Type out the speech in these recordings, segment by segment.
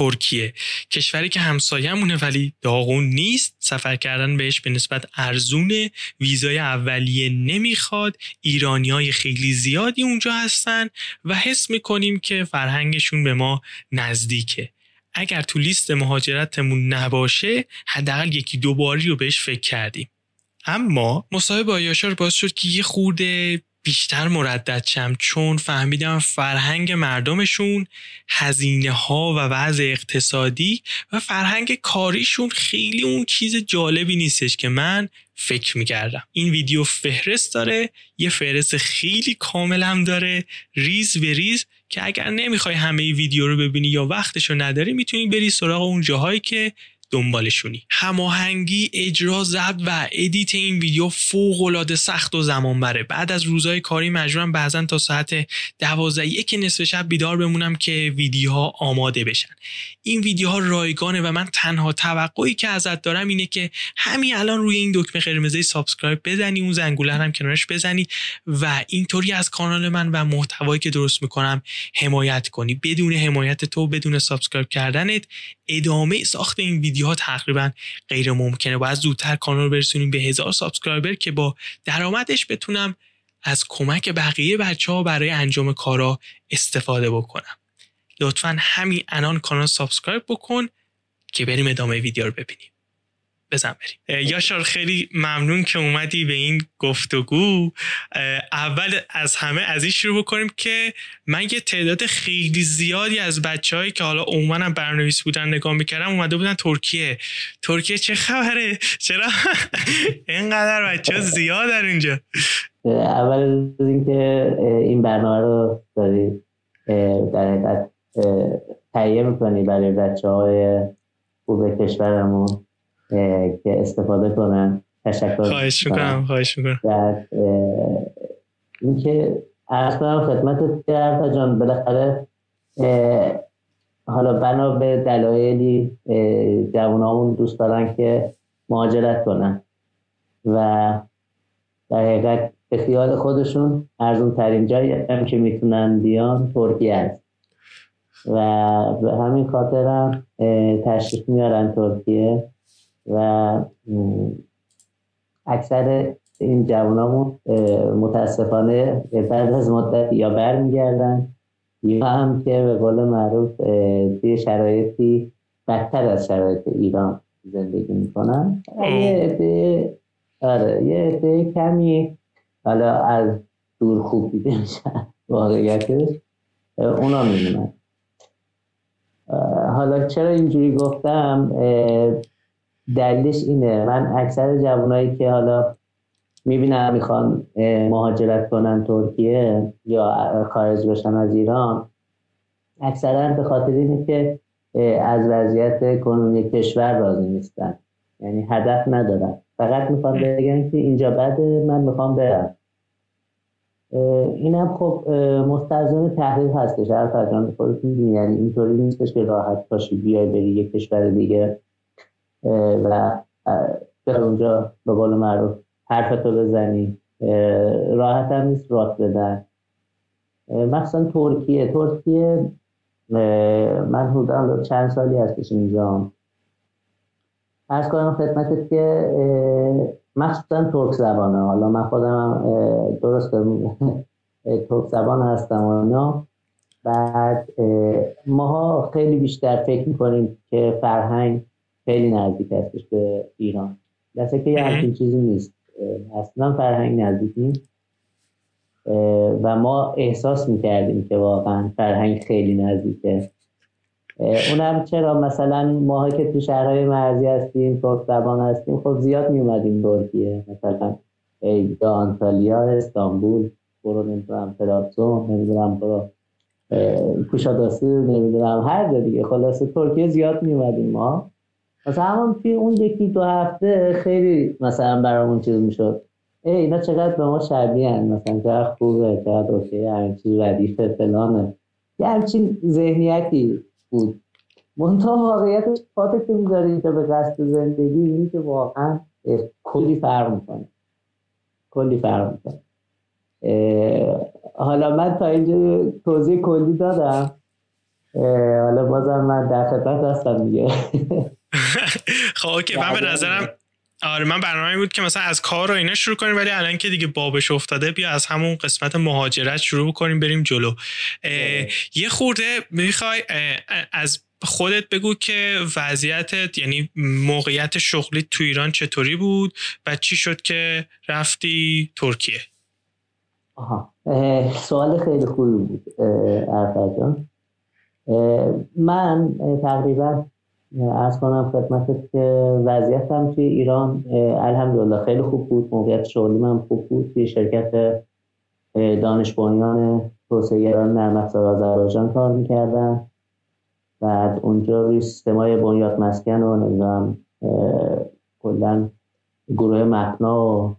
ترکیه. کشوری که همسایه‌مونه ولی داغون نیست. سفر کردن بهش به نسبت ارزونه. ویزای اولیه نمی‌خواد. ایرانی های خیلی زیادی اونجا هستن و حس می‌کنیم که فرهنگشون به ما نزدیکه. اگر تو لیست مهاجرتمون نباشه حداقل یکی دو باری رو بهش فکر کردیم. اما مصاحبه با یاشار باعث شد که یه خورده بیشتر مردد شم چون فهمیدم فرهنگ مردمشون هزینه ها و وضع اقتصادی و فرهنگ کاریشون خیلی اون چیز جالبی نیستش که من فکر می‌کردم. این ویدیو فهرست داره یه فهرست خیلی کامل هم داره ریز به ریز که اگر نمی‌خوای همه ویدیو رو ببینی یا وقتشو نداری می‌تونی بری سراغ اون جاهایی که دنبالشونی. هماهنگی اجرا ضبط و edit این ویدیو فوق العاده سخت و زمان بره بعد از روزهای کاری مجبورم بعضا تا ساعت دوازده یک نصف شب بیدار بمونم که ویدیوها آماده بشن. این ویدیوها رایگانه و من تنها توقعی که ازت دارم اینه که همین الان روی این دکمه قرمزه subscribe بزنی اون زنگوله هم کنارش بزنی و اینطوری از کانال من و محتوایی که درست می‌کنم حمایت کنی. بدون حمایت تو بدون subscribe کردنت ادامه ساخت این ویدیوها تقریبا غیر ممکنه باید زودتر کانال رو برسونیم به هزار subscriber که با درآمدش بتونم از کمک بقیه بچه ها برای انجام کارا استفاده بکنم. لطفا همین الان کانال subscribe بکن که بریم ادامه ویدیو رو ببینیم. بزن بریم. یاشار خیلی ممنون که اومدی به این گفتگو. اول از همه از این شروع بکنیم که من یه تعداد خیلی زیادی از بچههایی که حالا عموما برنامه‌نویس بودن نگاه می‌کردم اومده بودن ترکیه. ترکیه چه خبره؟ چرا؟ اینقدر بچه زیاد در اینجا. اول از اینکه این برنامه رو داری در حقیقت تهیه می‌کنی برای بچه های خوب کشورمون. که استفاده کنن. تشکر خواهش می‌کنم. خواهش می‌کنم. در اینکه عرض کنم خدمت جان. بالاخره حالا بنا به دلایلی جوانامون دوست دارن که مهاجرت کنن. و در حقیقت به خیال خودشون ارزون ترین جایی هم که می‌تونن بیان ترکیه است و به همین خاطر تشریف میارن ترکیه. و اکثر این جوانامون متاسفانه بعد از مدت یا برمیگردن. یا هم که به قول معروف توی شرایطی بدتر از شرایط ایران زندگی می‌کنن. یه عده آره یه عده کمی حالا از دور خوب دیده میشن واقعیتش. اونا میمونن حالا چرا اینجوری گفتم؟ دلیلش اینه. من اکثر جوانایی که حالا می‌بینم می‌خوان مهاجرت کنن ترکیه یا خارج بشن از ایران اکثرا به خاطر اینه که از وضعیت کنونی کشور راضی نیستن. یعنی هدف ندارن. فقط می‌خوان بگن که اینجا بده من می‌خوام برم. اینم خب مستلزم تحلیل هستش. هر فرجان خودت می‌دونی. یعنی اینطوری نیستش که راحت باشی بیای بری یک کشور دیگه و به اونجا به قول معروف حرفتو بزنی. راحت هم نیست بدن. مخصوصا ترکیه. ترکیه من حدودا چند سالی هستش اینجا. ارز کنم خدمتت که مخصوصا ترک زبانه. حالا من خودم درست ترک زبان هستم و اینا. بعد ماها خیلی بیشتر فکر می‌کنیم که فرهنگ خیلی نزدیک هستش به ایران. دسته که یه همچین چیزی نیست. اصلا فرهنگ نزدیک نیست. و ما احساس می‌کردیم که واقعا فرهنگ خیلی نزدیکه. اونم چرا مثلا ماها که تو شهرهای مرزی هستیم ترک زبان هستیم خب زیاد میومدیم ترکیه. مثلا یا آنتالیا استانبول برو نمی‌دونم ترابزون نمی‌دونم برو کوشاداسی نمی‌دونم هر جا دیگه. خلاصه ترکیه زیاد میومدیم ما. مثلا همون توی اون یکی دو هفته خیلی مثلا برامون چیز می‌شد. ای اینا چقدر به ما شبیه هن. مثلا چقدر خوبه چقدر اوکی همین چیز ردیفه فلانه. یه همچین ذهنیتی بود. منتها واقعیت فاتح که می‌ذاری که به قصد زندگی اینی که واقعا کلی فرق می‌کنه. کلی فرق می‌کنه. حالا من تا اینجا توضیح کلی دادم. حالا بازم من در خدمت هستم دیگه. خب اوکی. من به نظرم آره من برنامه بود که مثلا از کار و اینا شروع کنیم ولی الان که دیگه بابش افتاده بیا از همون قسمت مهاجرت شروع کنیم بریم جلو. یه خورده می‌خوای از خودت بگو که وضعیتت یعنی موقعیت شغلی تو ایران چطوری بود و چی شد که رفتی ترکیه؟ آها. سوال خیلی خوبی بود جان. من تقریبا از کنم خدمتت که وضعیتم توی ایران الحمدلله خیلی خوب بود. موقعیت شغلی من خوب بود. توی شرکت دانش بنیان توسعه ایران نرم افزار آذربایجان کار می‌کردم بعد اونجا روی های بنیاد مسکن و نمی‌دونم کلا گروه متنا و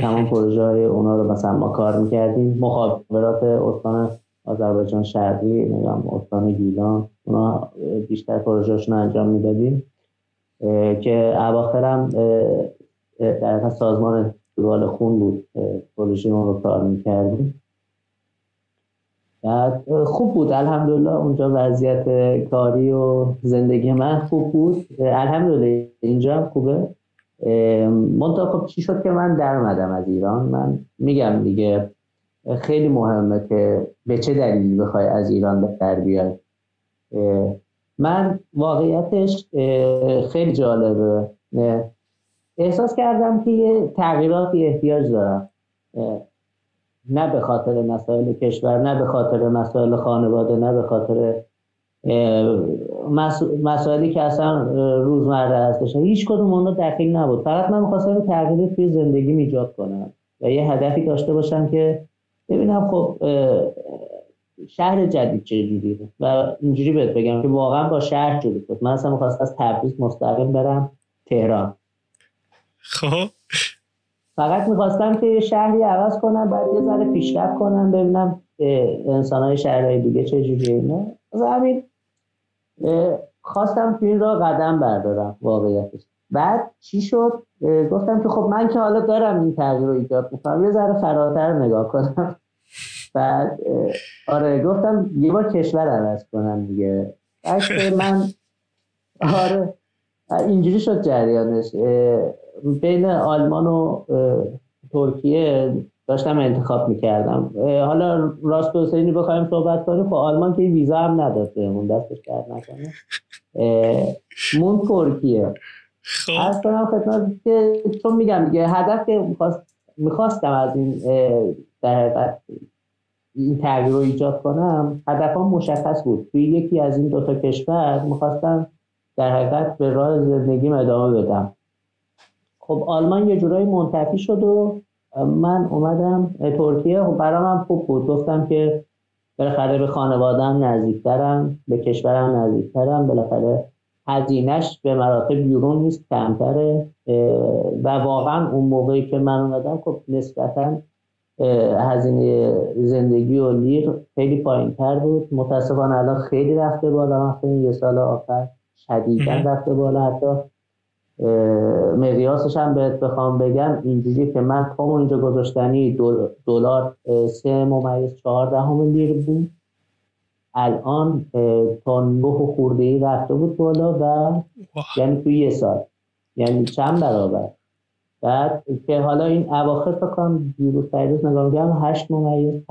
تمام پروژه های اونا رو مثلا ما کار می‌کردیم. مخابرات استان آذربایجان شرقی نمی‌دونم استان گیلان. اونا بیشتر پروژهشون انجام می‌دادیم که اواخرم در سازمان دوال خون بود پروژه رو کار می‌کردیم. خوب بود. الحمدلله اونجا وضعیت کاری و زندگی من خوب بود. الحمدلله اینجا هم خوبه. منطقه خب چی شد که من در از ایران؟ من میگم دیگه خیلی مهمه که به چه دلیلی بخوای از ایران در بیای. من واقعیتش خیلی جالبه. احساس کردم که یه تغییراتی احتیاج دارم. نه به خاطر مسائل کشور نه به خاطر مسائل خانواده نه به خاطر مسائلی که اصلا روزمره هستش. هیچ کدوم اون دقیق نبود. فقط من می‌خواستم تغییری توی زندگی ایجاد کنم و یه هدفی داشته باشم که ببینم خب شهر جدید چجوری و اینجوری بهت بگم که واقعا با شهر جوری بود. من اصلا می‌خواستم از تبریز مستقیم برم تهران. خب. فقط می‌خواستم که شهری عوض کنم بعد یه ذره پیشرفت کنم ببینم انسان های شهرهای دیگه چجوری اینا. از همین خواستم تو این را قدم بردارم واقعیتش. بعد چی شد؟ گفتم که خب من که حالا دارم این تغییر رو ایجاد می‌کنم یه ذره فراتر نگاه کنم. بعد آره گفتم یه بار کشور عوض کنم دیگه. من آره اینجوری شد جریانش. بین آلمان و ترکیه داشتم انتخاب می‌کردم. حالا راست و سینی بخوایم صحبت کنیم. خب آلمان که ویزا هم نداد اون دستش کرد نکنه. مون ترکیه. خب. از کنم خدمت که چون میگم دیگه هدف که می‌خواستم از این در این تغییر رو ایجاد کنم هدفم مشخص بود. توی یکی از این دوتا کشور می‌خواستم در حقیقت به راه زندگیم ادامه بدم. خب آلمان یه جورایی منتفی شد و من اومدم ترکیه. خب برام هم خوب بود. گفتم که بالاخره به خانوادم نزدیکترم به کشورم نزدیکترم. بالاخره هزینهش به مراتب بیرون نیست کمتره. و واقعا اون موقعی که من اومدم خب نسبتا هزینه زندگی و لیر خیلی پایین تر بود. متاسفانه الان خیلی رفته بالا. مثلا یه سال آخر شدیدا رفته بالا. حتی مقیاسش هم بهت بخوام بگم. اینجوری که من تا اینجا گذاشتنی دلار سه ممیز چهار لیر بود. الان تا نه خورده ای رفته بود بالا و یعنی توی یه سال. یعنی چند برابر؟ بعد که حالا این اواخر فکر کنم دیروز نگاه میگم هشت ممیز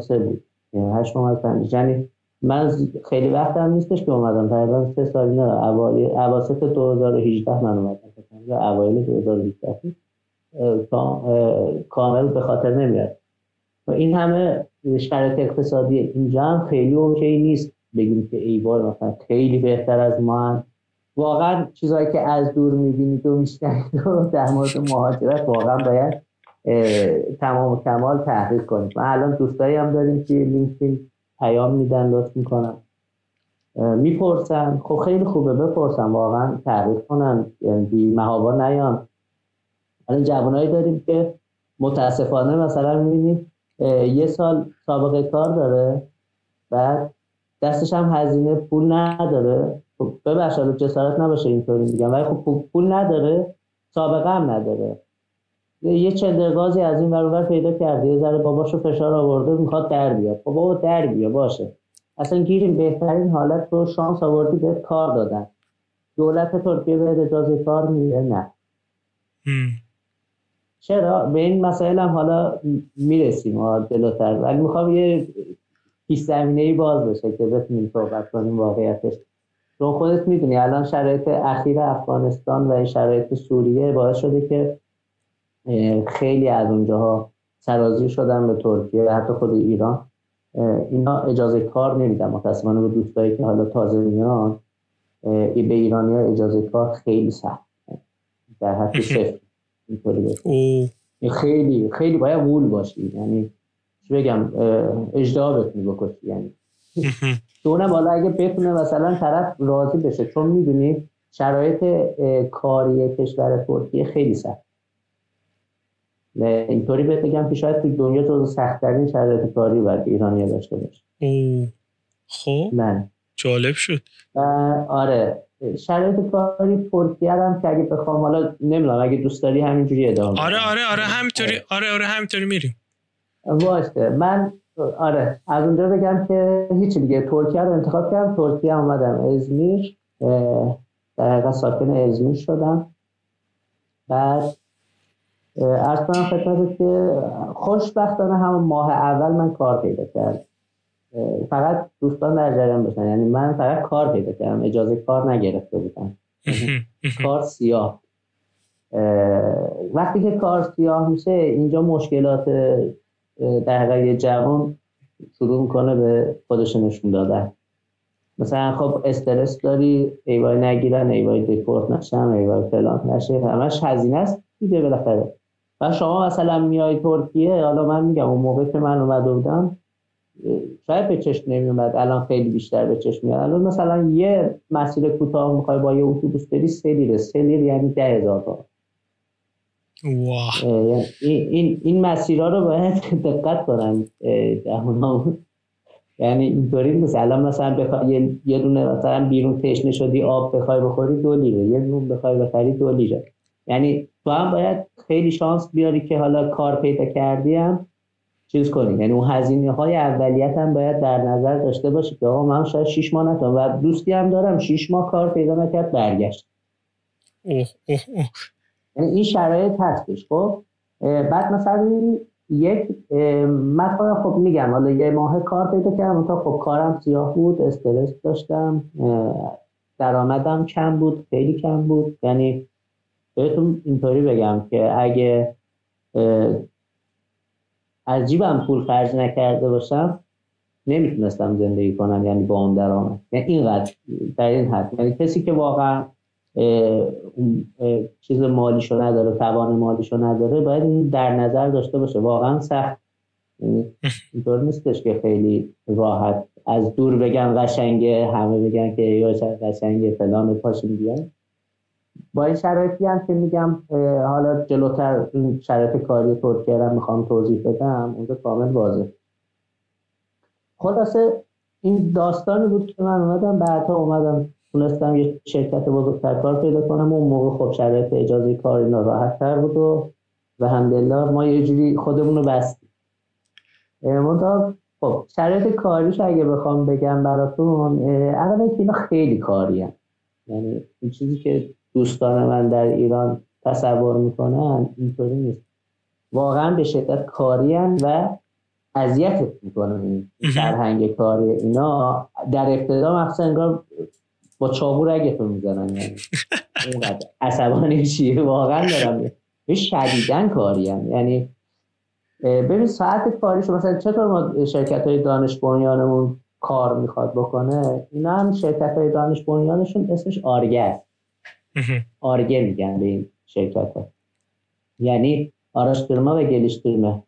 سه بود. یعنی هشت ممیز پنج یعنی من خیلی وقت هم نیستش که اومدم. تقریبا سه سال نه اواسط 2018 من اومدم. یا اوایل 2018 کامل به خاطر نمیاد. و این همه شرایط اقتصادی اینجا هم خیلی اوکی نیست. بگیم که ای بار مثلا خیلی بهتر از ما. واقعا چیزهایی که از دور می‌بینید و میشنید و در مورد مهاجرت واقعا باید تمام و کمال تحقیق کنید ما الان دوستایی هم داریم که لینکدین پیام میدن لطف می‌کنن. می‌پرسن. خب خیلی خوبه بپرسن. واقعا تعریف کنن. یعنی بی محابا نیان. الان جوانایی داریم که متاسفانه مثلا می‌بینید یه سال سابقه کار داره بعد دستش هم هزینه پول نداره. خب ببخش حالا جسارت نباشه اینطوری میگم. ولی خب پول نداره. سابقه هم نداره. یه چندرگازی از این برابر پیدا کرده. یه ذره باباشو فشار آورده می‌خواد در بیاد. خب بابا در بیا باشه. اصلا گیریم. بهترین حالت رو شانس آوردی به کار دادن. دولت ترکیه به اجازه کار میده؟ نه. چرا؟ به این مسائل هم حالا می‌رسیم. ما جلوتر. ولی می‌خوام یه پیش زمینه ای باز بشه که بتونیم صحبت کنیم واقعیتش. چون خودت می‌دونی. الان شرایط اخیر افغانستان و این شرایط سوریه باعث شده که خیلی از اونجاها سرازی شدن به ترکیه و حتی خود ایران. اینا اجازه کار نمیدن. متاسفانه به دوستایی که حالا تازه میان به ایرانی ها اجازه کار خیلی سخت. در حد صفر. خیلی خیلی باید غول باشی. یعنی بگم؟ اجدها بتونی بکشی یعنی دونه بالا اگه بتونه مثلا طرف راضی بشه چون می‌دونی شرایط کاری کشور ترکیه خیلی سخت. اینطوری بهت بگم که شاید تو دنیا جز سختترین شرایط کاری باید ایرانی داشته باشه. خب. من. جالب شد. آره شرایط کاری ترکیه هم که اگه بخوام حالا نمی‌دونم اگه دوست داری همینجوری ادامه آره آره آره همینطوری آره آره همینطوری میریم. باشه من آره از اونجا بگم که هیچی دیگه. ترکیه رو انتخاب کردم. ترکیه اومدم. ازمیر در حقیقت ساکن ازمیر شدم. بعد ارز کنم خدمت که خوشبختانه همون ماه اول من کار پیدا کردم. فقط دوستان در جریان باشن. یعنی من فقط کار پیدا کردم. اجازه کار نگرفته بودم. کار سیاه. وقتی که کار سیاه میشه اینجا مشکلات در حقیقت جوان شروع می‌کنه به خودش نشون دادن. مثلا خب استرس داری ایوای نگیرن ایوای دیپورت نشم ایوای فلان نشه همش هزینه است دیگه بالاخره. و شما مثلا میای ترکیه حالا من میگم اون موقع که من اومده بودم شاید به چشم نمیومد الان خیلی بیشتر به چشم میاد الان مثلا یه مسیر کوتاه می‌خوای با یه اتوبوس بری سه لیره. سه لیر یعنی ده هزار تومان این این این مسیرها رو باید دقت کنم یعنی اینطوری نیست. الان مثلا بخوای یه دونه مثلا بیرون تشنه شدی آب بخوای بخوری دو لیره. یه دونه بخوای بخری دو لیره. یعنی تو هم باید خیلی شانس بیاری که حالا کار پیدا کردی هم چیز کنی. یعنی اون هزینه های اولیت هم باید در نظر داشته باشی که آقا من شاید 6 ماه نتونم. و دوستی هم دارم 6 ماه کار پیدا نکرد برگشت. یعنی این شرایط هستش خب؟ بعد مثلا یک من خب میگم حالا یه ماه کار پیدا کردم تا خب کارم سیاه بود استرس داشتم درآمدم کم بود خیلی کم بود. یعنی بهتون اینطوری بگم که اگه از جیبم پول خرج نکرده باشم نمی‌تونستم زندگی کنم یعنی با اون درآمد. یعنی اینقدر در این حد. یعنی کسی که واقعا چیز مالیشو نداره توان مالیشو نداره باید در نظر داشته باشه. واقعا سخت. یعنی اینطور نیستش که خیلی راحت از دور بگن قشنگه همه بگن که یا قشنگه فلان پاشیم بیان با این شرایطی هم که میگم حالا جلوتر این شرایط کاری ترکیه رو می‌خوام توضیح بدم اونجا کامل واضح خلاصه این داستانی بود که من اومدم بعدها اومدم تونستم یه شرکت بزرگتر کار پیدا کنم اون موقع خب شرایط اجازه کار اینا راحت تر بود و و همدلله ما یه جوری خودمون رو بستیم. خب شرایط کاریش اگه بخوام بگم براتون که اینا خیلی کاری هم. یعنی این چیزی که دوستان من در ایران تصور می‌کنن اینطوری نیست. واقعا به شدت کاری و اذیتت می‌کنن. این فرهنگ کاری اینا. در ابتدا مخصوصا انگار با چاقو رگتون می‌زنن یعنی. اینقدر عصبانی چیه؟ واقعا دارم. شدیدن کاری هم. یعنی ببین ساعت کاریش مثلا چطور ما شرکت های دانش بنیانمون کار می‌خواد بکنه؟ اینا هم شرکت های دانش بنیانشون اسمش آرگه است آرگه میگن به این شرکت ها یعنی آراشترمه و گلیشترمه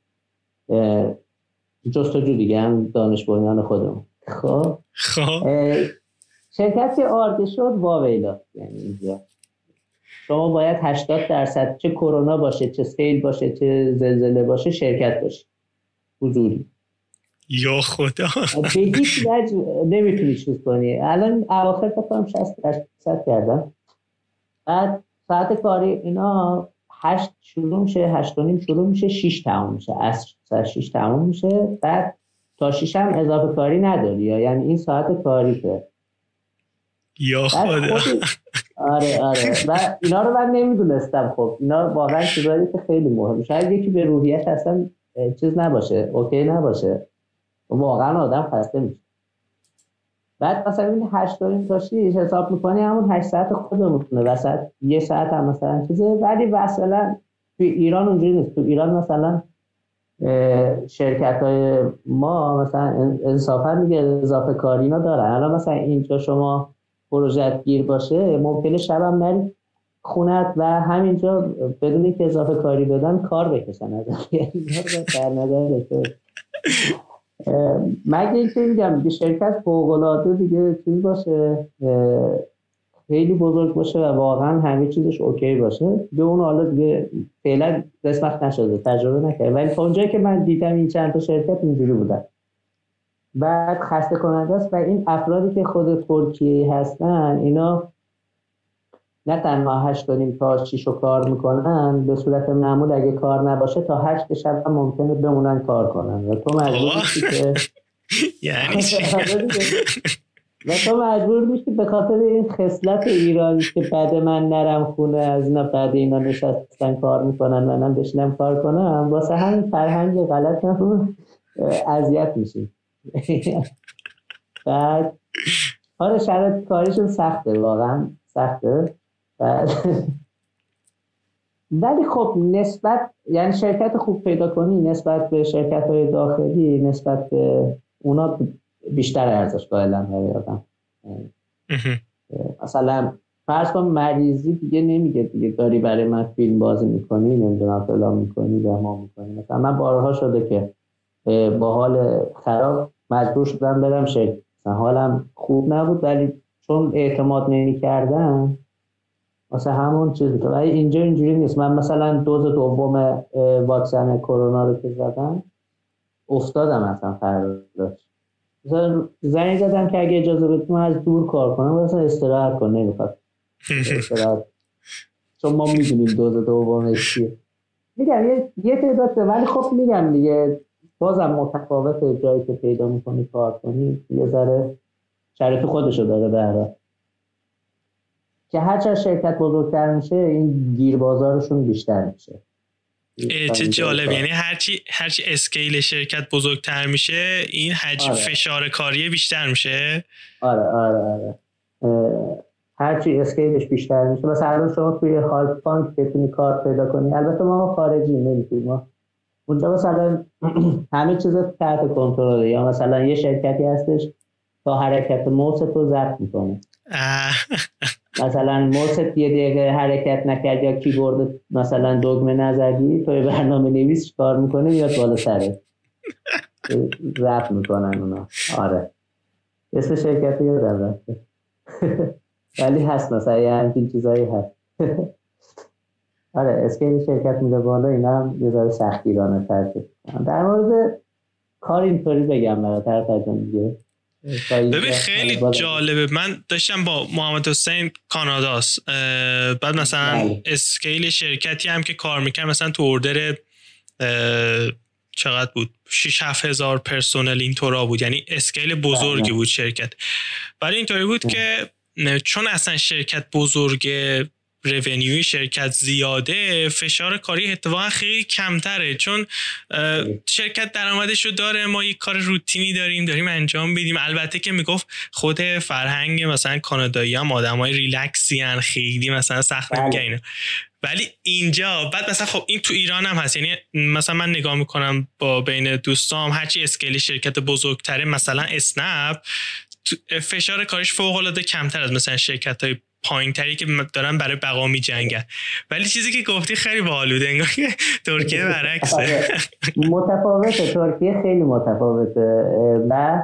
جستجو دیگه هم دانش بنیان خودمون. خب؟ شرکت آرگه شد واویلا یعنی اینجا. شما باید 80 درصد چه کرونا باشه چه سیل باشه چه زلزله باشه شرکت باشه. حضوری. یا خدا. به هیچ نمی‌تونی چیز کنی. الان اواخر فکر 60 درصد کردم. بعد ساعت کاری اینا هشت شروع میشه هشت و نیم شروع میشه شیش تمام میشه. از ساعت شیش تمام میشه. بعد تا شیش هم اضافه کاری نداری. یعنی این ساعت کاریته یا خدا. آره آره. و اینا رو من نمی‌دونستم. خب اینا واقعا چیزایی که خیلی مهمه. شاید یکی به روحیت اصلا چیز نباشه اوکی نباشه. واقعا آدم خسته میشه. بعد مثلا این هشت داریم تا شیش حساب می‌کنی همون هشت ساعت خودمونه وسط یه ساعت هم مثلا چیزه ولی مثلا توی ایران اونجوری نیست. تو ایران مثلا شرکت های ما مثلا انصافا میگه اضافه کاری اینا دارن. الان مثلا اینجا شما پروژه گیر باشه ممکنه شبم نری خونت و همینجا بدونی که اضافه کاری بدن کار بکشن از در نظر مگه اینکه میگم دیگه شرکت فوقلاده دیگه چیز باشه خیلی بزرگ باشه و واقعا همه چیزش اوکی باشه. به اون حالا دیگه فعلا قسمت نشده تجربه نکرده ولی اونجایی که من دیدم این چند تا شرکت اینجوری بودن. بعد خسته کننده است و این افرادی که خود ترکیه هستن اینا نه تنها هشت داریم تا شیش کار می‌کنن به صورت معمول اگه کار نباشه تا هشت شب هم ممکنه بمونن کار کنن. و تو مجبور میشی که یعنی و تو مجبور میشی به خاطر این خصلت ایرانی که بعد من نرم خونه از اینا بعد اینا نشستن کار می‌کنن منم بشنم کار کنم واسه همین فرهنگ غلط هم اذیت میشی بعد آره شرط کاریشون سخته واقعا سخته. ولی خب نسبت یعنی شرکت خوب پیدا کنی نسبت به شرکت های داخلی نسبت به اونا بیشتر ارزش قائلن آدم. مثلا فرض کن مریضی دیگه نمیگه دیگه داری برای من فیلم بازی می‌کنی نمی‌دونم فلان می‌کنی به ما می‌کنی. مثلا من بارها شده که با حال خراب مجبور شدم برم مثلا حالم خوب نبود ولی چون اعتماد نمی‌کردم واسه همون چیز ولی اینجا اینجوری نیست. من مثلا دوز دوم واکسن کرونا رو که زدم افتادم اصلا فردا مثلا زنی زدم که اگه اجازه بدید من از دور کار کنم مثلا استراحت کن نمی‌خواد. استراحت. چون ما می‌دونیم دوز دوم چیه. میگم یه, یه تعداد ولی خب میگم دیگه بازم متفاوت جایی که پیدا می‌کنی کار کنی یه ذره شرط خودشو داره به که هر شرکت بزرگتر میشه این گیر بازارشون بیشتر میشه. چه جالب. یعنی هرچی هرچی scale شرکت بزرگتر میشه این حجم آره. فشار کاری بیشتر میشه. آره آره آره. هرچی scale ش بیشتر میشه. مثلا شما توی هالک بانک بتونی کار پیدا کنی. البته ما خارجی نمی‌تونیم. ما اونجا مثلا همه چیز تحت کنترل یا مثلا یه شرکتی هستش تا حرکت موستو ضبط می‌کنه. مثلا موست یه دقیقه حرکت نکرد یا کیبورد مثلا دگمه نزدی توی برنامه نویس کار می‌کنه میاد بالا سره رفت می‌کنن اونا. آره. اسم شرکت یادم رفته. ولی هست مثلا یه همچین چیزایی هست. آره اسکیل شرکت میده بالا اینا هم یه ذره سختگیرانه تر در مورد کار اینطوری بگم براتر ترجمه دیگه. ببین خیلی جالبه. من داشتم با محمد حسین کاناداست. بعد مثلا بله. اسکیل شرکتی هم که کار می‌کنم مثلا تو اردر چقدر بود؟ 6 7 هزار پرسونل اینطورا بود. یعنی اسکیل بزرگی بله. بود شرکت. ولی اینطوری بود که چون اصلا شرکت بزرگ رونیوی شرکت زیاده فشار کاری اتفاقا خیلی کمتره. چون شرکت درآمدش رو داره ما یک کار روتینی داریم داریم انجام بدیم البته که می‌گفت خود فرهنگ مثلا کانادایی هم آدم های ریلکسی خیلی مثلا سخت بله. ولی اینجا بعد مثلا خب این تو ایران هم هست. یعنی مثلا من نگاه می‌کنم با بین دوستام هرچی اسکیل شرکت بزرگتره مثلا اسنپ فشار کارش فوق العاده کمتر از مثلا شرکت های پایین تری که دارن برای بقا می جنگن. ولی چیزی که گفتی خیلی باحالوده انگار که ترکیه برعکسه. آره. متفاوته ترکیه خیلی متفاوته. و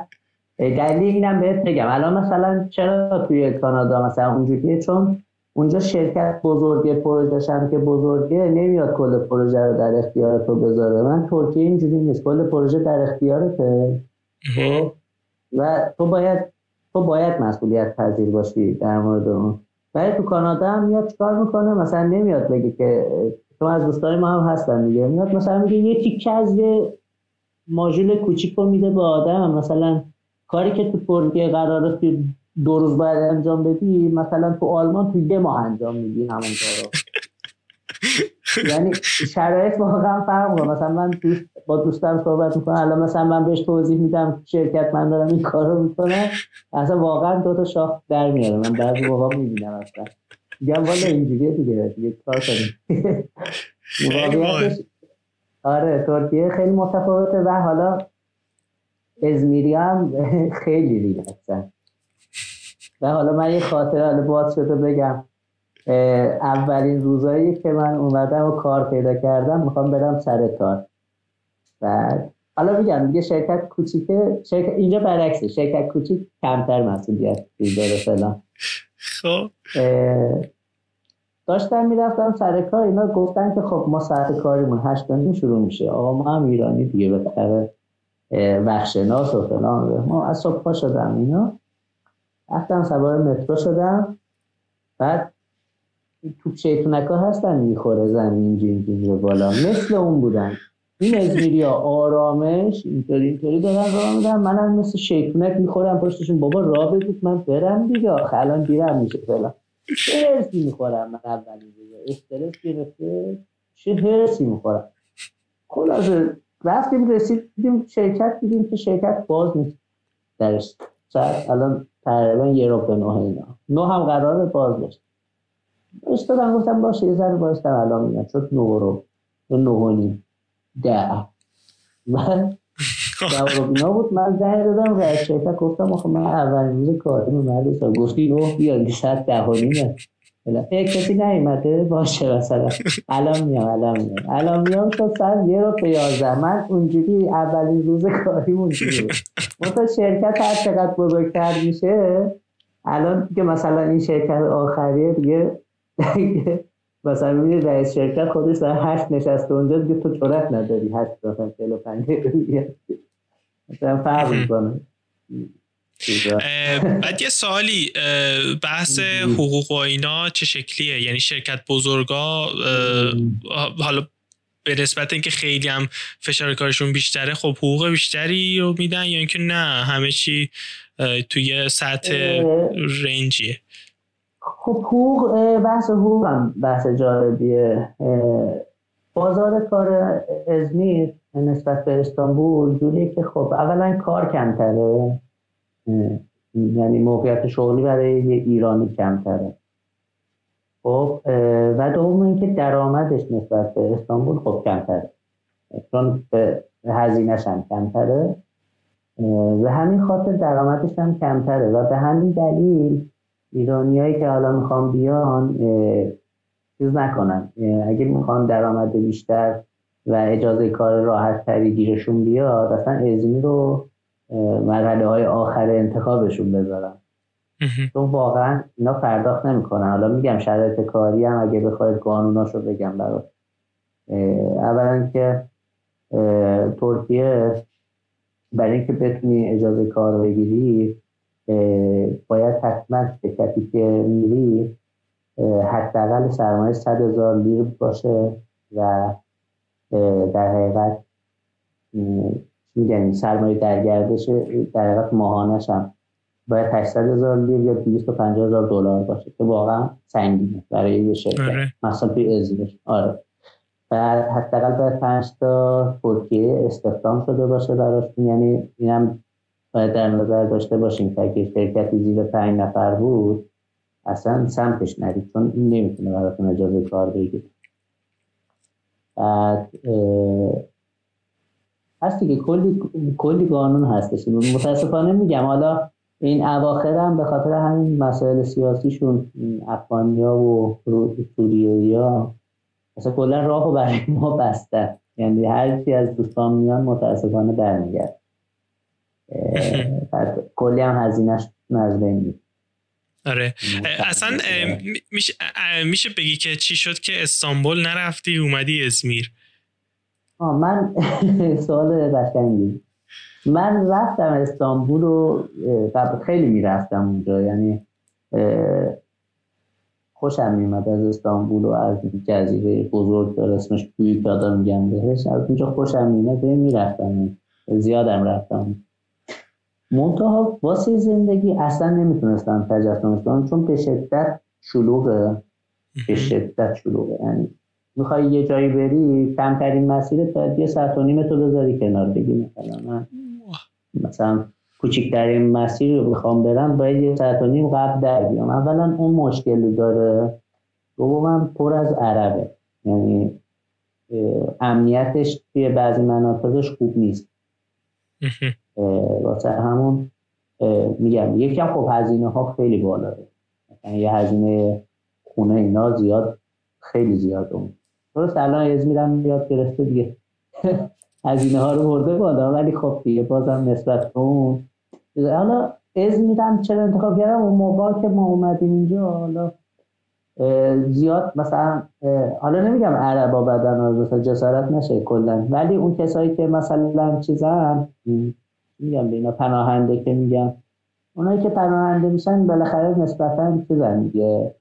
دلیل اینم بهت بگم الان مثلا چرا توی کانادا مثلا اونجوریه چون اونجا شرکت بزرگه پروژه هم که بزرگه نمیاد کل پروژه رو در اختیار تو بذاره. من ترکیه اینجوری نیست کل پروژه در اختیارته. خب؟ و تو باید تو باید مسئولیت پذیر باشی در مورد اون. ولی تو کانادا هم میاد چیکار می‌کنه؟ مثلا نمیاد بگه که تو از دوستای ما هم هستن دیگه. میاد مثلا میگه یه تیکه از یه ماژول کوچیک رو میده به آدم. مثلا کاری که تو ترکیه قراره دو روز باید انجام بدی مثلا تو آلمان تو یه ماه انجام میدی همون کارو یعنی شرایط واقعا فرق کنه مثلا من دوست با دوستم صحبت می‌کنم. الان مثلا من بهش توضیح میدم شرکت من دارم این کارو می‌کنم اصلا واقعا دو تا شاخ در میاره. من بعضی موقع می‌بینم اصلا. میگم والا اینجوریه دیگه. دیگه کار کنیم. آره ترکیه خیلی متفاوته و حالا ازمیری هم خیلی ریلکسن و حالا من یه خاطره حالا باز شده بگم. اولین روزایی که من اومدم و کار پیدا کردم می‌خوام برم سر کار. بعد حالا میگم دیگه شرکت کوچیکه شرکت اینجا برعکسه شرکت کوچیک کمتر مسئولیت داره فلان خب. داشتم می‌رفتم سر کار اینا گفتن که خب ما ساعت کاریمون هشت شروع میشه. آقا ما هم ایرانی دیگه به وقتشناس و فلان. ما از صبح پا شدم اینا. رفتم سوار مترو شدم. بعد توپ شیطونک ها هستن می‌خوره زمین جین جین بالا. مثل اون بودن. این ازمیری ها آرامش اینطوری اینطوری دارن راه میدن. منم مثل شیطونک می‌خورم پشتشون. بابا راه بدید من برم دیگه. آخه الان دیرم میشه فعلا چه هرسی می‌خورم من اولین استرس گرفته. چه هرسی می‌خورم؟ خلاصه رفتیم رسیدیم شرکت دیدیم که شرکت باز نیست. درش ساعت الان تقریبا یه رو به نه اینا. نه هم قرار باز بشه اشتادم گفتم باشه یه ذره بایستم الان میگم. شد نه رو نه و نیم. ده. من بینا بود من زنگ دادم رئیس شرکت گفتم آخه من اولین روز کاری من گفتی نه بیاد ساعت ده و نیمه. کسی نیومده؟ باشه مثلا. الان میام الان میام. الان میام شد سر یه رو پیازده من اونجوری اولین روز کاری اونجوری بود. شرکت هر چقدر بزرگتر میشه الان که مثلا این شرکت آخریه دیگه مثلا می‌بینی رئیس شرکت خودش در هشت نشسته اونجا دیگه تو چرت نداری هشت مثلا چلو پنج مثلا فرق می‌کنه. بعد یه سوالی بحث حقوق و اینا چه شکلیه؟ یعنی شرکت بزرگا حالا به نسبت اینکه خیلی هم فشار کارشون بیشتره خب حقوق بیشتری رو میدن یا اینکه نه همه چی توی سطح رنجیه؟ خب حقوق بحث حقوق هم بحث جالبیه. بازار کار ازمیر نسبت به استانبول جوریه که خب اولا کار کمتره. یعنی موقعیت شغلی برای یه ایرانی کمتره. خب و دوم اینکه درآمدش نسبت به استانبول خب کمتره. چون به هزینهش هم کمتره. و همین خاطر درآمدش هم کمتره. و به همین دلیل ایرانیایی که حالا می‌خوان بیان چیز نکنن. اگه می‌خوان درآمد بیشتر و اجازه کار راحت تری گیرشون بیاد اصلا ازمی رو مرحله های آخر انتخابشون بذارن. چون واقعا اینا پرداخت نمی‌کنن. حالا میگم شرایط کاری هم اگه بخواید قانوناشو بگم برات. اولا که ترکیه برای اینکه بتونی اجازه کار بگیری باید حتما شرکتی که میری حداقل سرمایه صد هزار لیر باشه و در حقیقت میگن سرمایه در گردش در حقیقت ماهانش هم. باید 800 هزار لیر یا 250 هزار دلار باشه که واقعا سنگینه برای یه شرکت. آره. مثلا توی ازمیر آره. و حداقل باید 5 تا ترکیه استخدام شده باشه براشون. یعنی اینم باید در نظر داشته باشیم که اگه شرکتی زیر 5 نفر بود اصلا سمتش نرید چون این نمی‌تونه براتون اجازه کار بگیره. بعد هست دیگه کلی کلی قانون هستش. متاسفانه میگم حالا این اواخر هم به خاطر همین مسائل سیاسیشون افغانیا و سوریه ها اصلا کلا راه برای ما بسته یعنی هر چی از دوستان میان متاسفانه برمیگرد کلی هم هزینهش از بین آره. اصلا میشه, بگی که چی شد که استانبول نرفتی اومدی ازمیر آه من سوال قشنگی. من رفتم استانبول رو خیلی می‌رفتم اونجا. یعنی خوشم میمد از استانبول و از جزیره بزرگ داره اسمش کوی پیادا میگم بهش از اونجا خوشم میمد می‌رفتم. زیادم رفتم. منتها واسه زندگی اصلا نمی‌تونستم تجسمش کنم چون به شدت شلوغه. به شدت شلوغه. یعنی می‌خوای یه جایی بری کمترین مسیر باید یه ساعت و نیم تو بذاری کنار بگی مثلا من مثلا کوچکترین مسیر رو بخوام برم باید یه ساعت و نیم قبل در بیام. اولا اون مشکلی داره. من پر از عربه. یعنی امنیتش توی بعضی مناطقش خوب نیست. واسه همون میگم یکم خب هزینه ها خیلی بالاه مثلا یه هزینه خونه اینا زیاد خیلی زیاد اون. درست الان از میرم یاد گرفته دیگه. هزینه ها رو برده بالا ولی خب دیگه بازم نسبت به اون. حالا از میرم چرا انتخاب کردم؟ اون موقع که ما اومدیم اینجا حالا زیاد مثلا حالا نمیگم عربا بدن مثلا جسارت نشه کلا ولی اون کسایی که مثلا چیزن میگم به اینا پناهنده که میگم اونایی که پناهنده میشن بالاخره نسبتا چیزن دیگه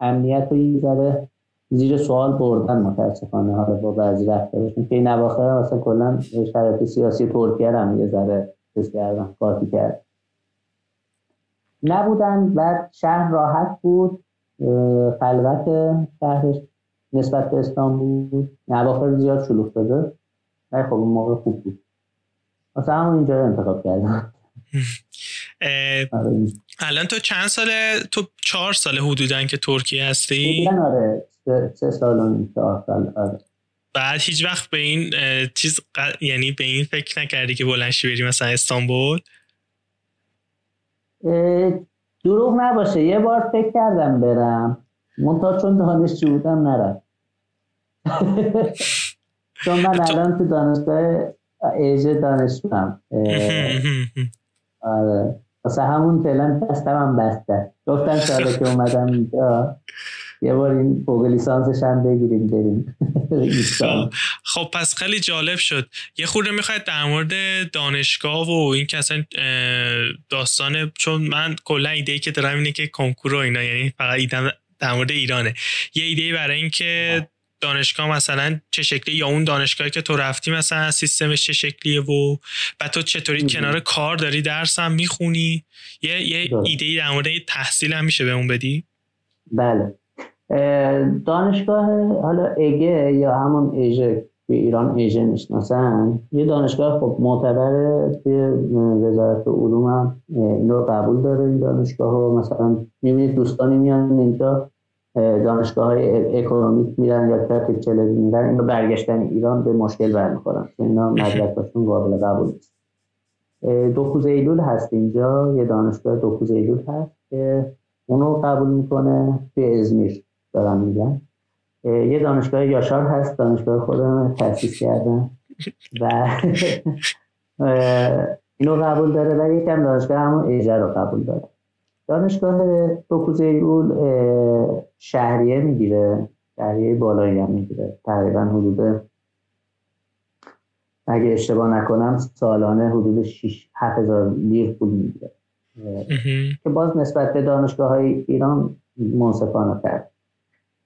امنیت رو یه زیر سوال بردن متاسفانه. حالا با بعضی رفتارشون که این اواخر مثلا کلا شرایط سیاسی ترکیه هم یه ذره چیز کردن قاطی کرد. نبودن بعد شهر راحت بود. خلوت شهرش نسبت به استانبول بود. اواخر زیاد شلوغ شده. ولی خب اون موقع خوب بود. مثلا همون اینجا انتخاب کردم. آره. الان تو چند ساله؟ تو چهار ساله حدودا که ترکیه هستی؟ آره. سه سال و چهار سال آره. بعد هیچ وقت به این چیز یعنی به این فکر نکردی که بلنشی بری مثلا استانبول؟ دروغ نباشه. یه بار فکر کردم برم. منتها چون دانشجو بودم نرم چون من الان تو دانشگاه ایجه دانشجوم آره. واسه همون فعلا دستم هم بسته. گفتم ساله که اومدم اینجا. یه بار این فوق لیسانسش هم بگیریم بریم. خب پس خیلی جالب شد. یه خورده می‌خواید در مورد دانشگاه و این که اصلا داستان چون من کلا ایده ای که دارم اینه که کنکور و اینا یعنی فقط ایده در مورد ایرانه. یه ایده برای اینکه دانشگاه مثلا چه شکلی یا اون دانشگاهی که تو رفتی مثلا سیستمش چه شکلیه و بعد تو چطوری کنار کار داری درس هم می‌خونی؟ یه, یه ایده ای در مورد تحصیل هم میشه به اون بدی؟ بله. دانشگاه حالا اگه یا همون ایژه به ایران ایژه می‌شناسن یه دانشگاه خب معتبر توی وزارت علوم هم این رو قبول داره این دانشگاه ها مثلا می‌بینید دوستانی میان اینجا دانشگاه های اکونومیک میرن یا چلوی میرن این رو برگشتن ایران به مشکل برمیخورن. اینا مدرکاشون قابل قبول نیست. دو ایلول هست اینجا. یه دانشگاه دو ایلول هست که اونو قبول می‌کنه. توی ازمیر دارم میگم یه دانشگاه یاشار هست. دانشگاه خودم تاسیس کردم. و اینو قبول داره. و یکم دانشگاه همون ایجه رو قبول داره. دانشگاه توکوزیرول شهریه می‌گیره. شهریه بالایی هم می‌گیره. تقریبا حدود اگه اشتباه نکنم سالانه حدود 6 7000 لیر پول می‌گیره. که باز نسبت به دانشگاه های ایران منصفانه کرد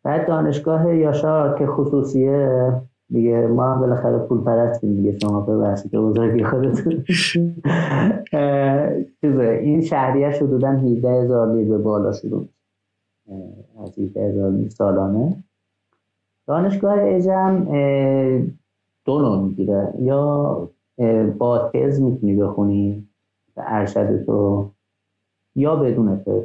بعد دانشگاه یاشار که خصوصیه دیگه ما هم بالاخره پول پرستیم دیگه شما ببخشید که بزرگی خودتون. این شهریه حدودا 17 هزار لیر به بالا شروع از 17 هزار سالانه. دانشگاه اجم دو نوع می‌گیره. یا با تز می‌تونی بخونی به ارشد تو یا بدون تز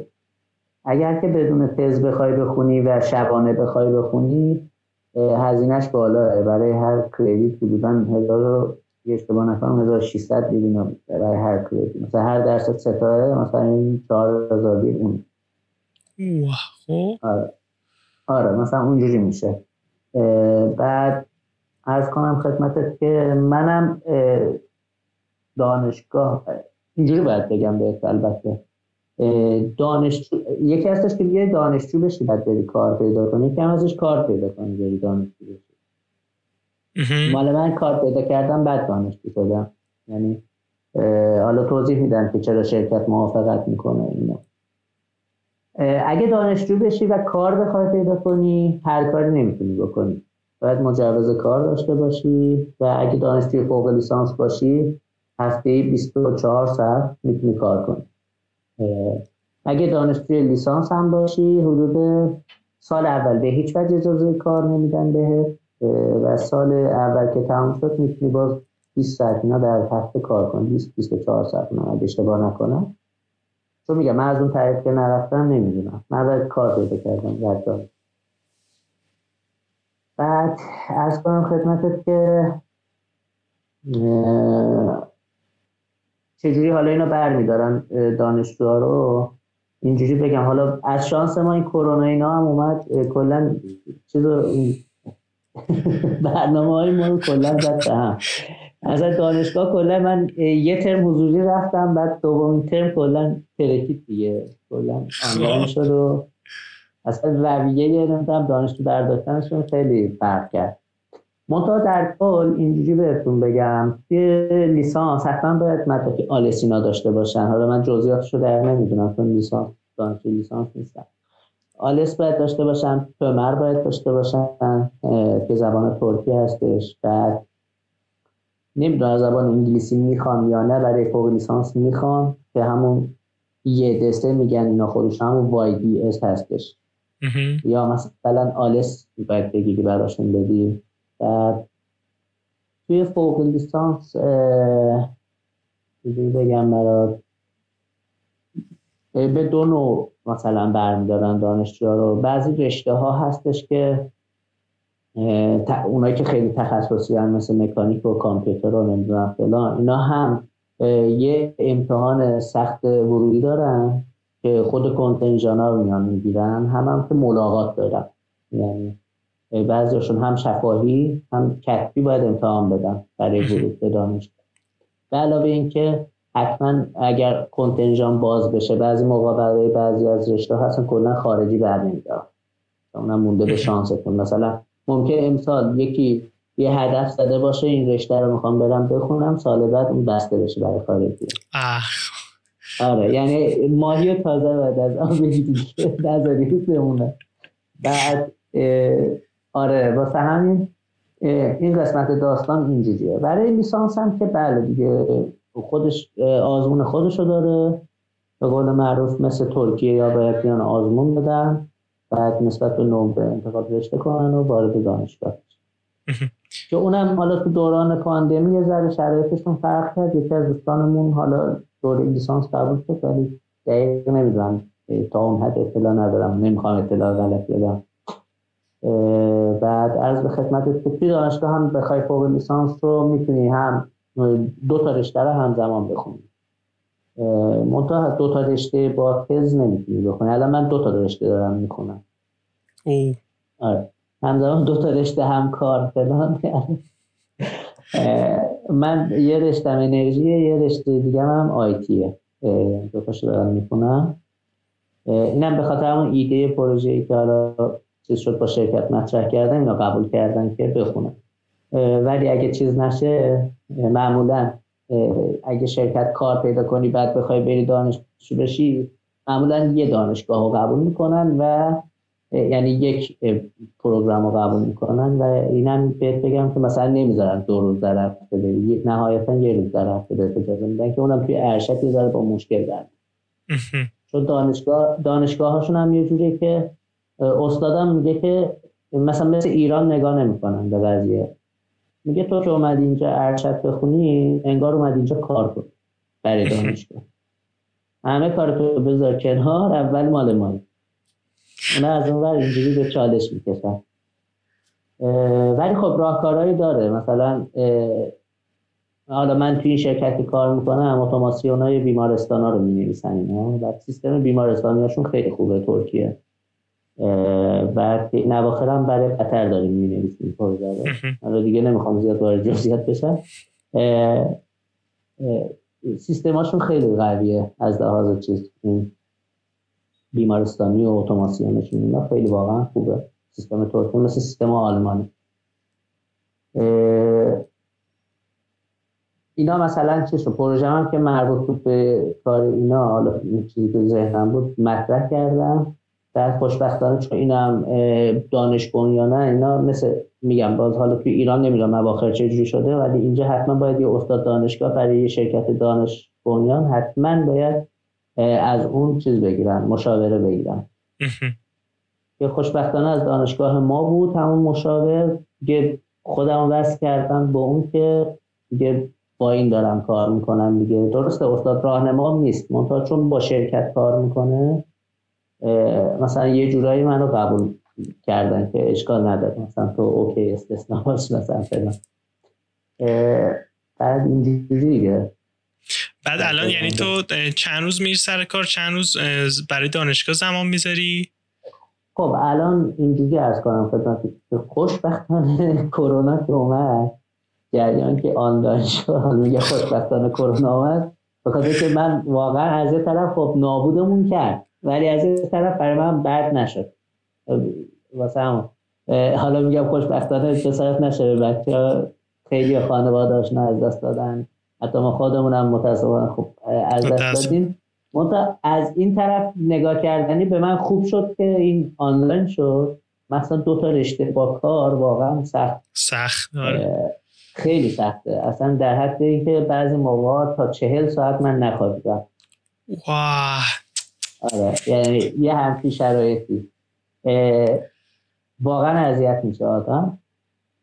اگر که بدون تز بخوای بخونی و شبانه بخوای بخونی هزینهش بالاه برای هر کردیت حدودا هزار اشتباه نکنم 1600 لیره برای هر کردیت مثلا هر درس ستاره مثلا 4000 لیر اون. خب. آره. آره مثلا اونجوری میشه. بعد از کنم خدمتت که منم دانشگاه اینجوری باید بگم به البته. دانشجو یکی هستش که دیگه دانشجو بشی بعد بری کار پیدا کنی یکی هم ازش کار پیدا کنی بری دانشجو بشی. مال من کار پیدا کردم بعد دانشجو شدم. یعنی حالا توضیح میدم که چرا شرکت موافقت می‌کنه اینا. اگه دانشجو بشی و کار بخوای پیدا کنی هر کاری نمی‌تونی بکنی. باید مجوز کار داشته باشی و اگه دانشجوی فوق لیسانس باشی هفته 24 ساعت می‌تونی کار کنی. اگه دانشجوی لیسانس هم باشی حدود سال اول به هیچ وجه اجازه کار نمیدن بهت و سال اول که تمام شد می‌تونی باز 20 ساعت اینا در هفته کار کنی 20 24 ساعت من اگه اشتباه نکنم. چون میگم من از اون طریق که نرفتم نمی‌دونم. من کار پیدا کردم در بعد از کنم خدمتت که چجوری حالا اینو برمیدارن دانشجوها رو؟ اینجوری بگم. حالا از شانس ما این کرونا اینا هم اومد کلا چیز برنامه های ما رو کلا زد هم از دانشگاه کلا من یه ترم حضوری رفتم بعد دومین ترم کلا ترکید دیگه کلا آنلاین شد و اصلا رویه نمی‌دونم دانشجو برداشتنشون خیلی فرق کرد. منتها در کل اینجوری بهتون بگم توی لیسانس حتما باید مدرک آلسینا داشته باشن. حالا من جزئیاتش رو در نمی‌دونم چون لیسانس دانشجو لیسانس نیستم. آلس باید داشته باشن پمر باید داشته باشن که زبان ترکی هستش. بعد نمی‌دونم زبان انگلیسی می‌خوام یا نه برای فوق لیسانس می‌خوام که همون یه دسته میگن اینا خودش همون وای دی اس هستش. یا مثلا آلس باید بگیری براشون بدی. بعد توی فوق لیسانس بگم برات؟ به دو نوع مثلا برمیدارن دانشجوها رو. بعضی رشته ها هستش که اونایی که خیلی تخصصی هم مثل مکانیک و کامپیوتر رو نمی‌دونم فلان اینا هم یه امتحان سخت ورودی دارن که خود کنتنجان ها میان می‌گیرن. هم هم که ملاقات دارن. یعنی بعضیشون هم شفاهی هم کتبی باید امتحان بدن برای ورود به دانشگاه. به علاوه اینکه حتما اگر کنتنجان باز بشه بعضی موقع برای بعضی از رشته هستن کلا خارجی بر نمیدار. اونم مونده به شانستون. مثلا ممکن امسال یکی یه هدف زده باشه این رشته رو می‌خوام برم بخونم سال بعد اون بسته بشه برای خارجی. آره یعنی ماهی تازه باید از آب دیگه نظری بمونه. بعد آره واسه همین این قسمت داستان اینجوریه برای لیسانس هم که بله دیگه خودش آزمون خودشو داره. به قول معروف مثل ترکیه یا باید بیان آزمون بدن بعد نسبت به نمره انتخاب رشته کنن و وارد دانشگاه که اونم حالا تو دوران پاندمی یه ذره شرایطشون فرق کرد. یکی از دوستانمون حالا دوره لیسانس قبول شد ولی دقیق نمی‌دونم تا اون حد اطلاع ندارم. نمی‌خوام اطلاع غلط بدم. بعد از به خدمت توی دانشگاه هم بخوای فوق لیسانس رو می‌تونی هم دو تا رشته رو همزمان بخونی. منتها دو تا رشته با تز نمی‌تونی بخونی. الان من دو تا رشته دارم می‌خونم. آره. همزمان دو تا رشته هم کار فلان. من یه رشته انرژی یه رشته دیگه هم آیتیه. دو تاشو دارم می‌خونم. اینم به خاطر همون ایده پروژه ای که حالا چیز شد با شرکت مطرح کردن اینا قبول کردن که بخونم ولی اگه چیز نشه معمولا اگه شرکت کار پیدا کنی بعد بخوای بری دانشجو بشی معمولا یه دانشگاه رو قبول می‌کنن و یعنی یک پروگرام رو قبول می‌کنن و اینم بهت بگم که مثلا نمی‌ذارن دو روز در هفته بری. نهایتا یه روز در هفته بهت اجازه میدن که اونم توی ارشد یه با مشکل دارن چون دانشگاه دانشگاه هاشون هم یه جوریه که استادم میگه که مثلا مثل ایران نگاه نمی‌کنن به قضیه. میگه تو که اومدی اینجا ارشد بخونی انگار اومدی اینجا کار کن برای دانشگاه. همه کار تو بذار کنار اول مال مایی اونا از اون ور اینجوری به چالش می‌کشن. ولی خب راهکارهایی داره. مثلا حالا من توی این شرکتی کار می‌کنم اتوماسیون های بیمارستان ها رو می نویسن اینا. و سیستم بیمارستانی هاشون خیلی خوبه ترکیه. و نواخر هم برای قطر داریم می نویسیم پروژه رو دیگه نمی‌خوام زیاد وارد جزئیات بشم. سیستماشون خیلی قویه از لحاظ چیز بیمارستانی و اتوماسیونشون اینا خیلی واقعا خوبه. سیستم ترکیه مثل سیستم آلمانی. اینا مثلا چه شد؟ پروژه هم که مربوط بود به کار اینا حالا این چیزی که ذهنم بود مطرح کردم در خوشبختانه چون اینم دانش یا نه اینا مثل میگم باز حالا توی ایران نمی‌دونم اواخر چجوری شده ولی اینجا حتما باید یه استاد دانشگاه برای یه شرکت دانش بنیان حتما باید از اون چیز بگیرن مشاوره بگیرن. که خوشبختانه از دانشگاه ما بود همون مشاور که خودم وصل کردم با اون که دیگه با این دارم کار می‌کنم دیگه. درسته استاد راهنما نیست. منتها چون با شرکت کار می‌کنه مثلا یه جورایی منو قبول کردن که اشکال نداره. مثلا تو اوکی استثنا باش مثلا فلان. بعد اینجوری دیگه. بعد الان یعنی تو چند روز میری سر کار؟ چند روز برای دانشگاه زمان می‌ذاری؟ خب الان اینجوری ارز کنم خدمت خوشبختانه کرونا که اومد جریان که آنلاین شد. میگه خوشبختانه کرونا اومد. بخاطر که من واقعا از یه طرف خب نابودمون کرد. ولی از یه طرف برای من بد نشد. واسه همون. حالا میگم خوشبختانه جسارت نشه به بچه خیلی خانواده از دست دادن. حتی ما خودمونم متاسفانه خب از دست دادیم. از این طرف نگاه کردنی به من خوب شد که این آنلاین شد. مثلا دو تا رشته با کار واقعا سخت. سخت آره. خیلی سخته. اصلا در حد اینکه بعضی موقع تا چهل ساعت من نخوابیدم. واه. آره یعنی یه همچین شرایطی. واقعا اذیت میشه آدم.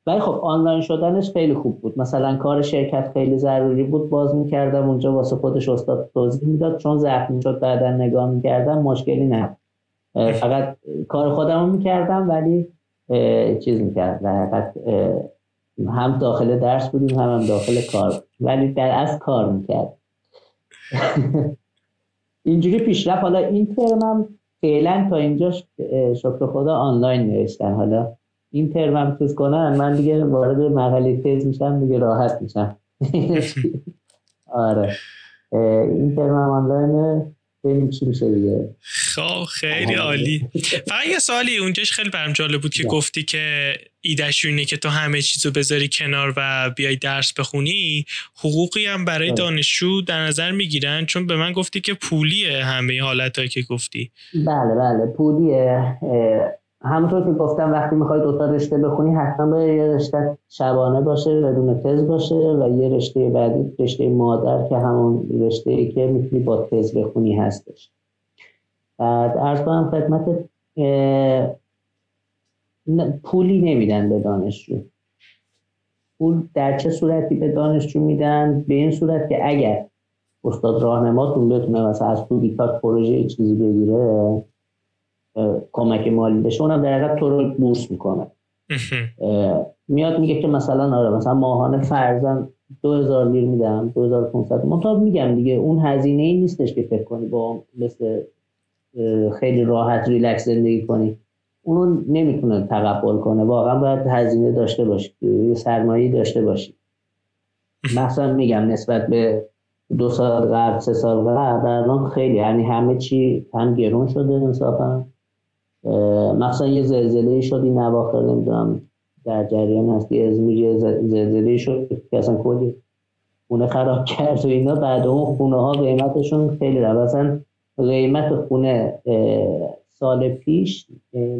ولی خب آنلاین شدنش خیلی خوب بود. مثلا کار شرکت خیلی ضروری بود باز می‌کردم اونجا واسه خودش استاد توضیح می‌داد. چون زخمی شد بعدا نگاه می‌کردم مشکلی نه فقط کار خودم می‌کردم ولی چیز می‌کردم. در هم داخل درس بودیم هم, هم داخل کار ولی در از کار می‌کرد اینجوری پیشرفت حالا این ترمم فعلا تا اینجاش شکر خدا آنلاین نوشتن. حالا این ترمم چیز کنن من دیگه وارد مرحله تز میشم دیگه راحت میشم. آره. این ترمم آنلاین میشه دیگه خب خیلی عالی. فقط یه سوالی اونجاش خیلی برم جالب بود که گفتی که ایدهش اینه که تو همه چیزو بذاری کنار و بیای درس بخونی. حقوقی هم برای آره. دانشجو در نظر می‌گیرن چون به من گفتی که پولیه همه حالتهایی که گفتی. بله بله. پولیه همونطور که گفتم وقتی می‌خوای دوتا رشته بخونی حتما باید یه رشته شبانه باشه بدون تز باشه و یه رشته بعدی رشته مادر که همون رشته ای که می‌تونی با تز بخونی هستش. بعد ارز کنم خدمت پولی نمیدن به دانشجو. پول در چه صورتی به دانشجو میدن؟ به این صورت که اگر استاد راهنماتون بتونه مثلا از تو پروژه چیزی بگیره کمک مالی بشه اونم در حقیقت تو رو بورس می‌کنه. میاد میگه که مثلا آره مثلا ماهانه فرزن 2000 لیر میدم 2500 منتها میگم دیگه اون هزینه ای نیستش که فکر کنی با مثل خیلی راحت ریلکس زندگی کنی. اونو نمی‌تونه تقبل کنه. واقعا باید هزینه داشته باشی یه سرمایه داشته باشی. مثلا میگم نسبت به دو سال قبل سه سال قبل الان خیلی یعنی همه چی هم گرون شده انصافا. مثلا یه زلزله شد این نواخر نمی‌دونم در جریان هستی ازمیر یه زلزله شد که اصلا کلی خونه خراب کرد و اینا. بعد اون خونه ها قیمتشون خیلی رفت. اصلا قیمت خونه سال پیش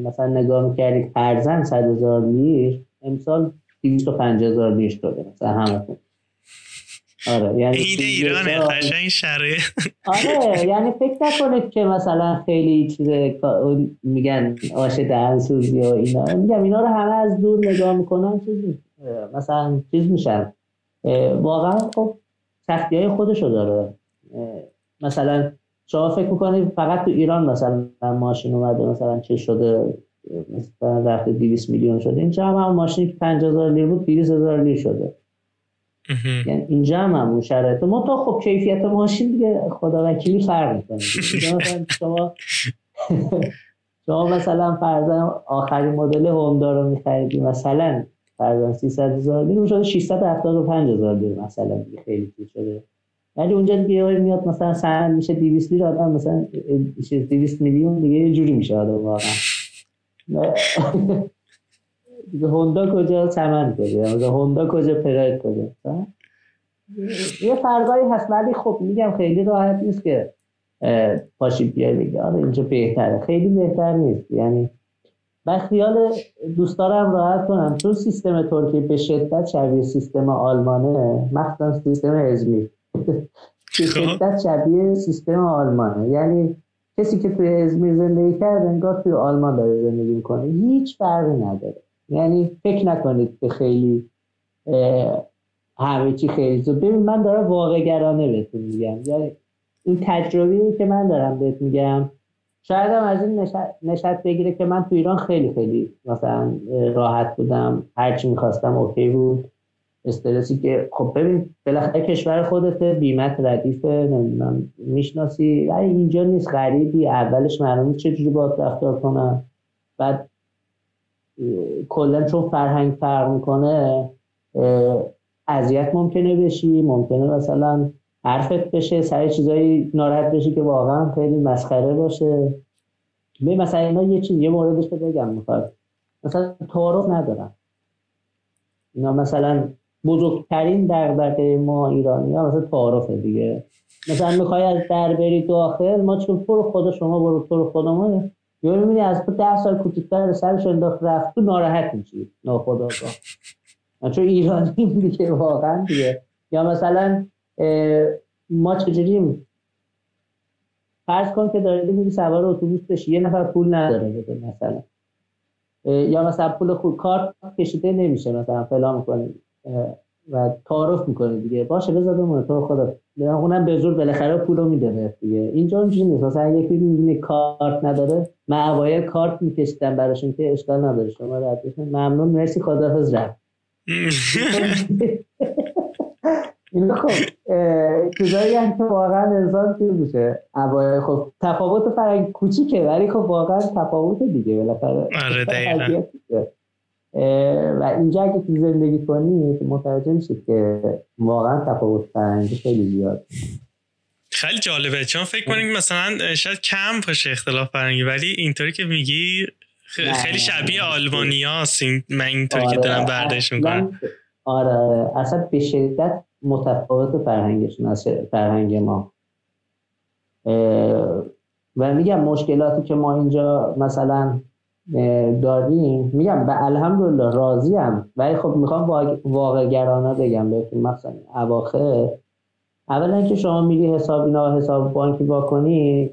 مثلا نگاه می‌کردی فرزن صد هزار لیر امسال 250 هزار لیر شده. مثلا همه آره یعنی ایرانه قشنگ شرایط. آره یعنی فکر نکنید که مثلا خیلی چیز میگن آش دهن سوزی و اینا. میگم اینا رو همه از دور نگاه می‌کنن چیز مثلا چیز میشن. واقعا خب سختی های خودشو داره. مثلا شما فکر می‌کنید فقط تو ایران مثلا ماشین اومده مثلا چه شده؟ مثلا رفته 200 میلیون شده. اینجا هم, هم ماشینی که 50000 لیر بود 200000 لیر شده. یعنی اینجا هم همون شرایط ما تا خب کیفیت ماشین دیگه خدا وکیلی فرق می‌کنه. شما شما مثلا فرضاً آخرین مدل هوندا رو میخریدی مثلا فرضاً 300 هزار لیر شده 675 هزار لیر مثلا دیگه خیلی چیز شده. ولی اونجا دیگه میاد مثلا سن میشه 200 لیر آدم مثلا 200 میلیون دیگه یه جوری میشه آدم واقعا. هوندا کجا؟ چمن کجا؟ هوندا کجا؟ پراید کجا؟ یه فرقایی هست ولی خب میگم خیلی راحت نیست که پاشی بیای بگی آره اینجا بهتره. خیلی بهتر نیست. یعنی و خیال دوست دارم راحت کنم. چون سیستم ترکیه به شدت شبیه سیستم آلمانه مخصوصا سیستم ازمیر به. شدت شبیه سیستم آلمانه. یعنی کسی که توی ازمیر زندگی کرده انگار توی آلمان داره زندگی می‌کنه. هیچ فرقی نداره. یعنی فکر نکنید که خیلی همه چی خیلی زود. ببین من دارم واقع گرانه بهتون میگم. یعنی این تجربه که من دارم بهت میگم شاید هم از این نشد بگیره که من تو ایران خیلی خیلی مثلا راحت بودم. هرچی می‌خواستم اوکی بود. استرسی که خب ببین بالاخره کشور خودت بیمت ردیفه نمی‌دونم می‌شناسی. ولی اینجا نیست غریبی. اولش معلومه چجوری باید رفتار کنم. بعد کلا چون فرهنگ فرق می‌کنه اذیت ممکنه بشی ممکنه مثلا حرفت بشه سر چیزایی ناراحت بشی که واقعا خیلی مسخره باشه. به مثلا اینا یه چیز یه موردش رو بگم می‌خواد. مثلا تعارف ندارم. اینا مثلا بزرگترین دغدغه ما ایرانی ها مثلا تعارفه دیگه. مثلا می‌خوای از در بری داخل ما چون تو خدا شما برو تو خدا ما یا می‌بینی از تو ده سال کوچیکتر سرش انداخت رفت تو ناراحت میشی. ناخداگاه. چون ایرانی دیگه واقعا دیگه. یا مثلا ما چجوریم؟ فرض کن که داری میری سوار اتوبوس بشی یه نفر پول نداره بده مثلا یا مثلا پول خود کارت کشیده نمیشه مثلا فلان می‌کنی و تعارف می‌کنه دیگه. باشه بذار بمونه. تو خدا. اونم به زور بالاخره پولو میده دیگه. اینجا اونجوری نیست. مثلا یکی می‌بینه کارت نداره من اوایل کارت میکشیدم براشون که اشکال نداره. شما رد ممنون. مرسی. خداحافظ رفت. این خب چیزایی هم که واقعا انسان چیز میشه. خب تفاوت فرنگ کوچیکه ولی خب واقعا تفاوت دیگه. بالاخره آره و اینجا اگه تو زندگی کنی متوجه میشید که واقعا تفاوت فرنگی خیلی زیاد. خیلی جالبه. چون فکر کنیم مثلا شاید کم باشه اختلاف فرنگی ولی اینطوری که میگی خیلی شبیه آلمانیا من اینطوری که دارم برداشت می‌کنم. آره آره. اصلا به شدت متفاوت فرهنگشون از فرهنگ ما. و میگم مشکلاتی که ما اینجا مثلا داریم. میگم به الحمدلله راضی هم ولی خب می‌خوام واقع گرانه بگم بهتون مثلا اواخر. اولا که شما میری حساب اینا حساب بانکی کنی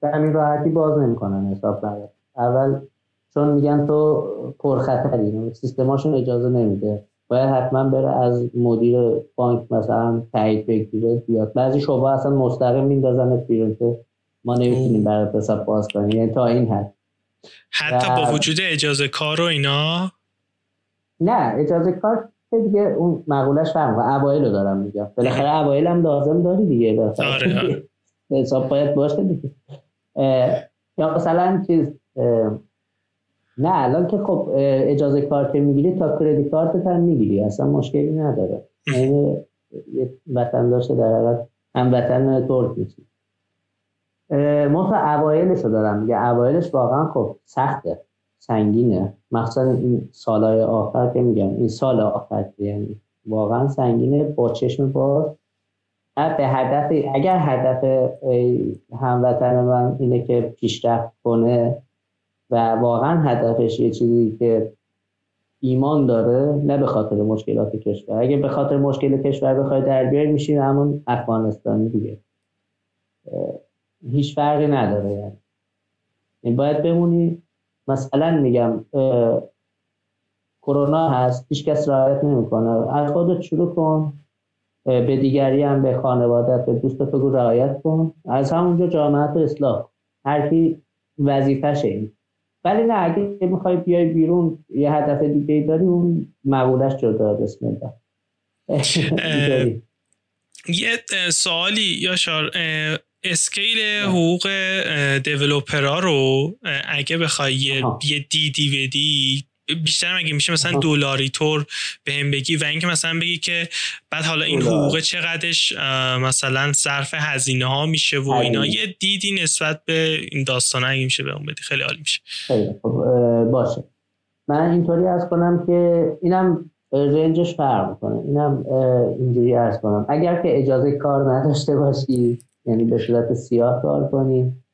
به همین راحتی باز نمی‌کنن حساب برات. اول چون میگن تو پرخطری سیستماشون اجازه نمیده. باید حتما بره از مدیر بانک مثلا تایید بگیره بیاد. بعضی شعبه اصلا مستقیم میندازن بیرون که ما نمی‌تونیم برای حساب باز کنیم. یعنی تا این حد. حتی با وجود اجازه کار و اینا؟ نه اجازه کار دیگه اون مقولش فرق و اوایل رو دارم میگم. بالاخره اوایل هم لازم داری دیگه. آره حساب باید باشه دیگه. یا مثلا چیز نه الان که خب اجازه کار که می‌گیری تا کردیت کارت هم می‌گیری. اصلا مشکلی نداره. یعنی وطن داشته در حالت هم وطن ترک میشی. ما تا اوایلش رو دارم. میگه اوایلش واقعا خب سخته. سنگینه. مخصوصا این سالهای آخر که میگم. این سال آخر یعنی واقعا سنگینه. با چشم باز. به هدف اگر هدف هموطن من اینه که پیشرفت کنه و واقعا هدفش یه چیزی که ایمان داره نه به خاطر مشکلات کشور. اگه به خاطر مشکل کشور بخوای در بیاری میشین همون افغانستانی دیگه. هیچ فرقی نداره. یعنی این باید بمونی. مثلا میگم کرونا هست هیچ کس رعایت نمی‌کنه. از خودت شروع کن. به دیگری هم به خانوادت به دوستت بگو رعایت کن. از همونجا جامعت اصلاح هر کی وظیفشه این ولی نه اگه می‌خوای بیای بیرون یه هدف دیگه داری اون مقولش جدا بسم الله. یه سوالی یا شار اسکیل حقوق دیولوپرا رو اگه بخوای یه دیدی بدی بیشتر اگه میشه مثلا دلاری طور به هم بگی و اینکه مثلا بگی که بعد حالا این حقوق چقدرش مثلا صرف هزینه ها میشه و اینا. یه دیدی نسبت به این داستان اگه میشه به اون بدی. خیلی عالی میشه. خیلی باشه. من اینطوری ارز کنم که اینم رنجش فرق می‌کنه. اینم اینجوری ارز کنم. اگر که اجازه کار نداشته باشی. یعنی به صورت سیاه کار کنیم.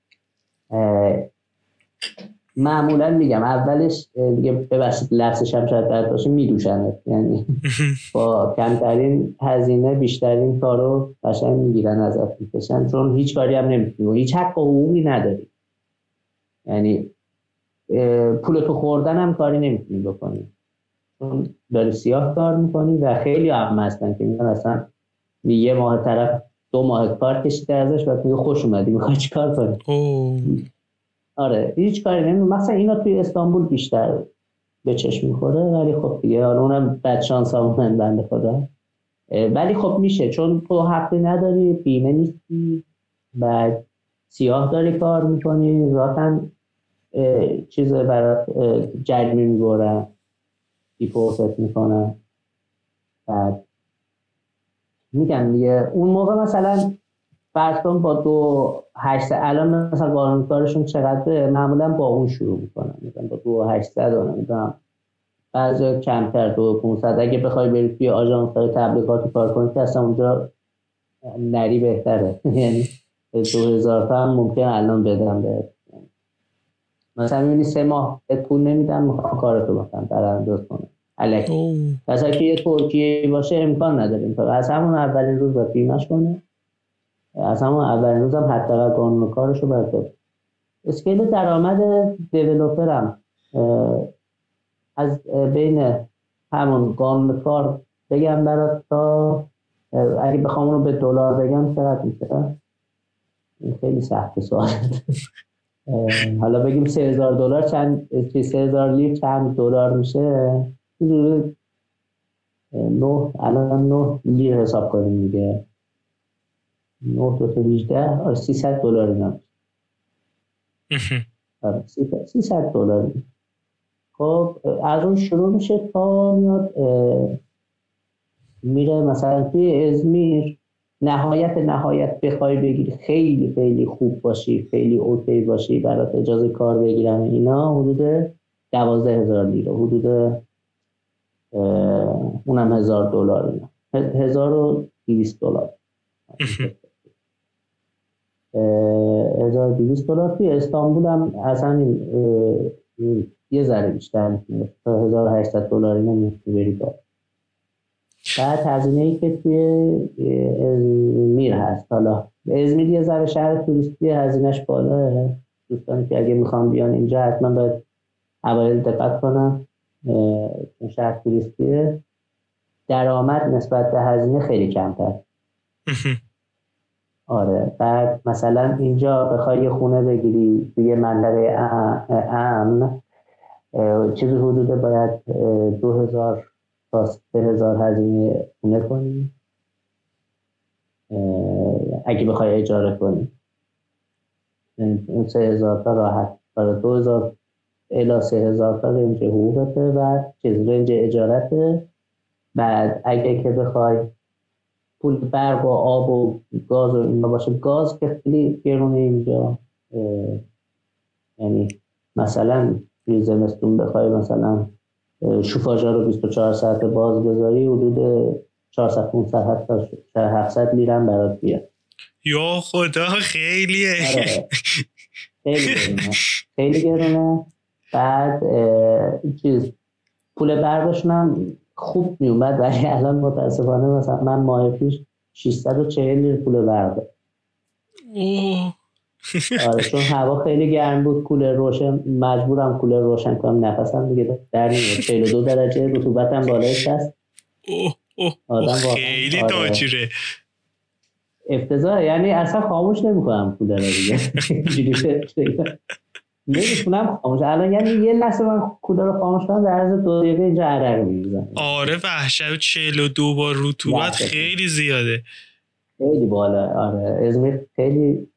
معمولا میگم اولش دیگه ببخشید لفظش هم شاید بد باشه میدوشنت یعنی با کمترین هزینه بیشترین کارو قشنگ می‌گیرن ازت می‌کشن. چون هیچ کاری هم نمی‌تونی هیچ حق حقوقی نداری. یعنی پول تو خوردن هم کاری نمی‌تونی بکنی. چون داری سیاه کار می‌کنی و خیلی هم هستن که میگن اصلا یه ماه طرف دو ماه کار کشیده ازش و میگه خوش اومدی. می‌خوای چیکار کنی؟ آره. هیچ کاری نمی مثلا اینا توی استانبول بیشتر به چشم می‌خوره ولی خب دیگه حالا اونم بد شانس همون بنده خدا. ولی خب میشه. چون تو حقی نداری بیمه نیستی بعد سیاه داری کار می‌کنی ذاتا چیز برات جرمی می‌برن دیپورتت می‌کنن. بعد میگم دیگه. اون موقع مثلا فرض با دو هشت الان مثلا قانونکارشون چقدر معمولا با اون شروع می‌کنن. مثلا با دو هشتصد و نمی‌دونم. بعضی کمتر دو 500 اگه بخوای بری توی آژانس های تبلیغاتی کار کنی که اصلا اونجا نری بهتره. یعنی دو هزار تا هم ممکن الان بدم به مثلا می‌بینی سه ماه پول نمیدم می‌خوام کارتو بکنم در انداز کنم. الکی پس که یه ترکیه باشه امکان نداریم تا از همون اولین روز باید بیمش کنه. از همون اولین روز هم حتی قانون کارش رو باید اسکیل درآمد دیولوپرم از بین همون قانون کار بگم برات تا اگه بخوام رو به دلار بگم چقدر میشه؟ این خیلی سخت سوال. حالا بگیم سه هزار دلار چند سه هزار لیر چند دلار میشه؟ نه الان نه لیر حساب کنیم دیگه. 9 دو تا 18 آره 300 دلار اینا آره 300 دلار خب از اون شروع میشه تا میاد میره مثلا توی ازمیر. نهایت نهایت بخوای بگیری. خیلی خیلی خوب باشی خیلی اوکی باشی برات اجازه کار بگیرن اینا. حدود دوازده هزار لیره حدود اونم هزار دلار اینا. هزار و دیویست دلار. 1200 دلار. توی استانبول هم اصلا یه ذره بیشتر تا 1800 دلار اینا می‌تونی بری کار بعد هزینه ای که توی ازمیر هست. حالا ازمیر یه ذره شهر توریستی هزینهش بالاه دوستانی که اگه می‌خوام بیان اینجا حتما باید اوایل دقت کنم شهر توریستیه درآمد نسبت به هزینه خیلی کمتر. آره بعد مثلا اینجا بخوای یه خونه بگیری توی منطقه امن چیزی حدود باید دو هزار تا سه هزار هزینه خونه کنی. اگه بخوای اجاره کنی. اون سه هزار تا راحت. برای دو هزار الا سه هزار تا رنج حقوقته و چیز رنج اجارته بعد اگه که بخوای پول برق و آب و گاز و اینا باشه گاز که خیلی گرونه اینجا یعنی مثلا توی زمستون بخوای مثلا شوفاژا رو 24 ساعت باز بذاری حدود 400 500 حتی 700 لیرم برات بیاد. یا خدا خیلیه. آره. خیلی گرونه. خیلی گرونه. بعد چیز پول برقشون هم خوب میومد ولی الان متاسفانه مثلا من ماه پیش 640 لیر پول برق آره چون هوا خیلی گرم بود کولر روشن مجبورم کولر روشن کنم نفسم دیگه در نمیاد 42 درجه رطوبتم بالای 60 آدم خیلی آره. تاجره افتضاح یعنی اصلا خاموش نمی‌کنم کولر رو دیگه. نمی‌تونم خاموش. الان یعنی یه لحظه من کولر رو خاموش کنم در عرض دو دقیقه اینجا عرق میریزم. آره وحشت 42 بار رطوبت خیلی زیاده. خیلی بالا آره. ازمیر خیلی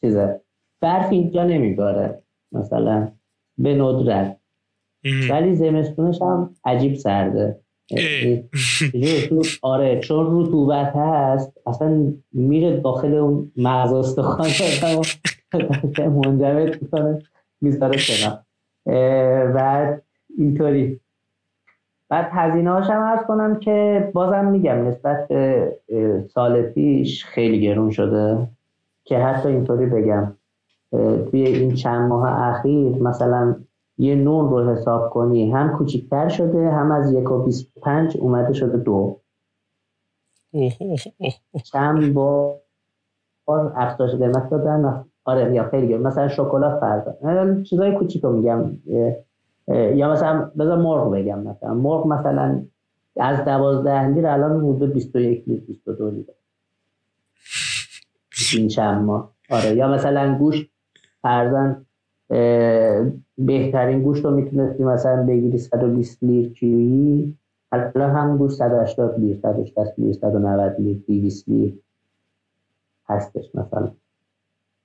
چیزه. برف اینجا نمیباره مثلا به ندرت. ولی زمستونش هم عجیب سرده. آره چون رطوبت هست اصلا میره داخل اون مغز استخوان. منجمد می‌کنه می‌ذاره کنم بعد اینطوری. بعد هزینه هاشم ارز کنم که بازم میگم نسبت به سال پیش خیلی گرون شده. که حتی اینطوری بگم توی این چند ماه اخیر مثلا یه نون رو حساب کنی هم کوچیکتر شده هم از یک و بیست پنج اومده شده دو. چند با افزایش قیمت دادن. آره یا خیلی مثلا شکلات فرق چیزای کوچیک رو میگم یا مثلا بذار مرغ بگم مثلا. مرغ مثلا از دوازده لیر الان حدود 21 لیر 22 لیر این چند ماه. آره یا مثلا گوشت فرزن بهترین گوشت رو می‌تونستی مثلا بگیری 120 لیر کیلویی الان هم گوشت 180 لیر 160 لیر 190 لیر 200 لیر هستش مثلا.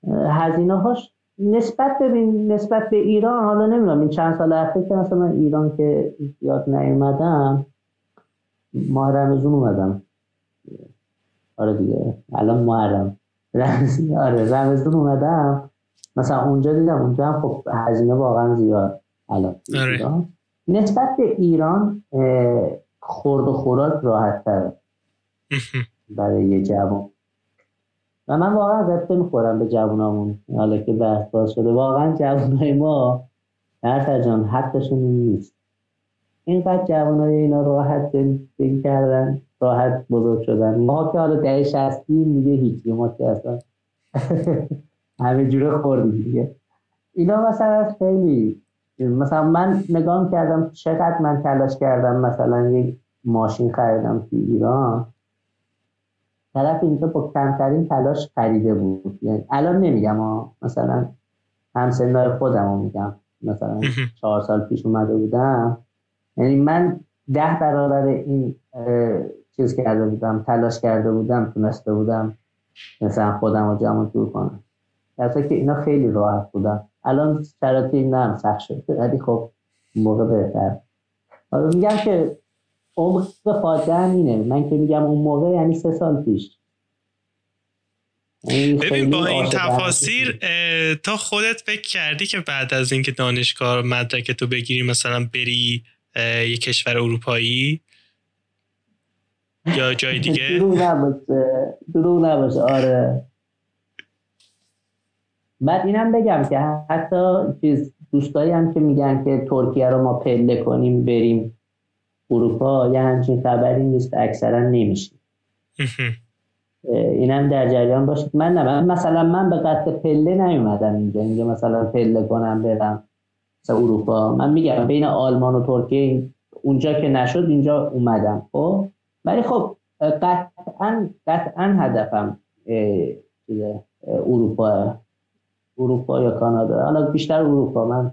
هزینه هاش نسبت ببین نسبت به ایران حالا نمی‌دونم این چند سال اخیر که مثلا من ایران که زیاد نیومدم ماه رمزون اومدم. آره دیگه الان محرم. آره رمزون اومدم. مثلا اونجا دیدم اونجا هم خب هزینه واقعا زیاد. الان آره. نسبت به ایران خورد و خوراک راحت تره. برای یه جوان. و من واقعا ازت می‌خورم به جوانامون حالا که بحث باز شده. واقعا جوانای ما در جان حقشون نیست. اینقدر جوانای اینا راحت زندگی کردن راحت بزرگ شدن. ما که حالا ده شستی میگه هیچی. ما که اصلا همه جوره خوردیم دیگه. اینا مثلا خیلی مثلا من نگاه کردم چقدر من تلاش کردم مثلا یک ماشین خریدم تو ایران. طرف اینجا با کمترین تلاش خریده بود. یعنی الان نمیگم ها مثلا همسنای خودم رو میگم. مثلا چهار سال پیش اومده بودم. یعنی من ده برابر این چیز کرده بودم تلاش کرده بودم تونسته بودم مثلا خودم رو جمع دور کنم. در که اینا خیلی راحت بودن. الان شرایط این هم سخت شد ولی خب موقع بهتر. حالا میگم که عمق فاجعه اینه. من که میگم اون موقع یعنی سه سال پیش. یعنی ببین با این تفاصیر تا خودت فکر کردی که بعد از اینکه دانشگاه مدرک تو بگیری مثلا بری یه کشور اروپایی؟ یا جای دیگه؟ دروغ نباشه. دروغ نباشه. آره. بعد اینم بگم که حتی چیز دوستایی هم که میگن که ترکیه رو ما پله کنیم بریم. اروپا یه همچین خبری نیست اکثرا نمیشه. اینم در جریان باشید من نه مثلا من به قصد پله نیومدم اینجا. اینجا مثلا پله کنم برم مثلا اروپا. من میگم بین آلمان و ترکیه اونجا که نشد اینجا اومدم. خب؟ ولی خب قطعا قطعا هدفم اروپا. اروپا یا کانادا. حالا بیشتر اروپا. من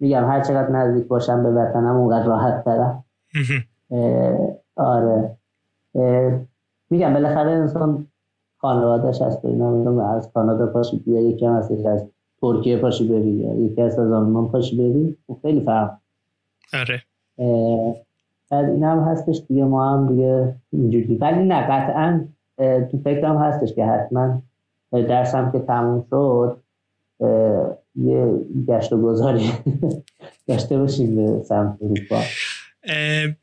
میگم هر چقدر نزدیک باشم به وطنم اونقدر راحت ترم. آره. میگم بالاخره انسان خانوادهش هست و اینا از کانادا پاشی بیا یکی هم هستش از ترکیه پاشی بری یا یکی از از آلمان پاشی بری. خیلی فرق. آره. بعد این هم هستش دیگه ما هم دیگه اینجوری. ولی نه قطعا تو فکرم هستش که حتما درسم که تموم شد یه گشت و گذاری داشته باشیم به سمت اروپا.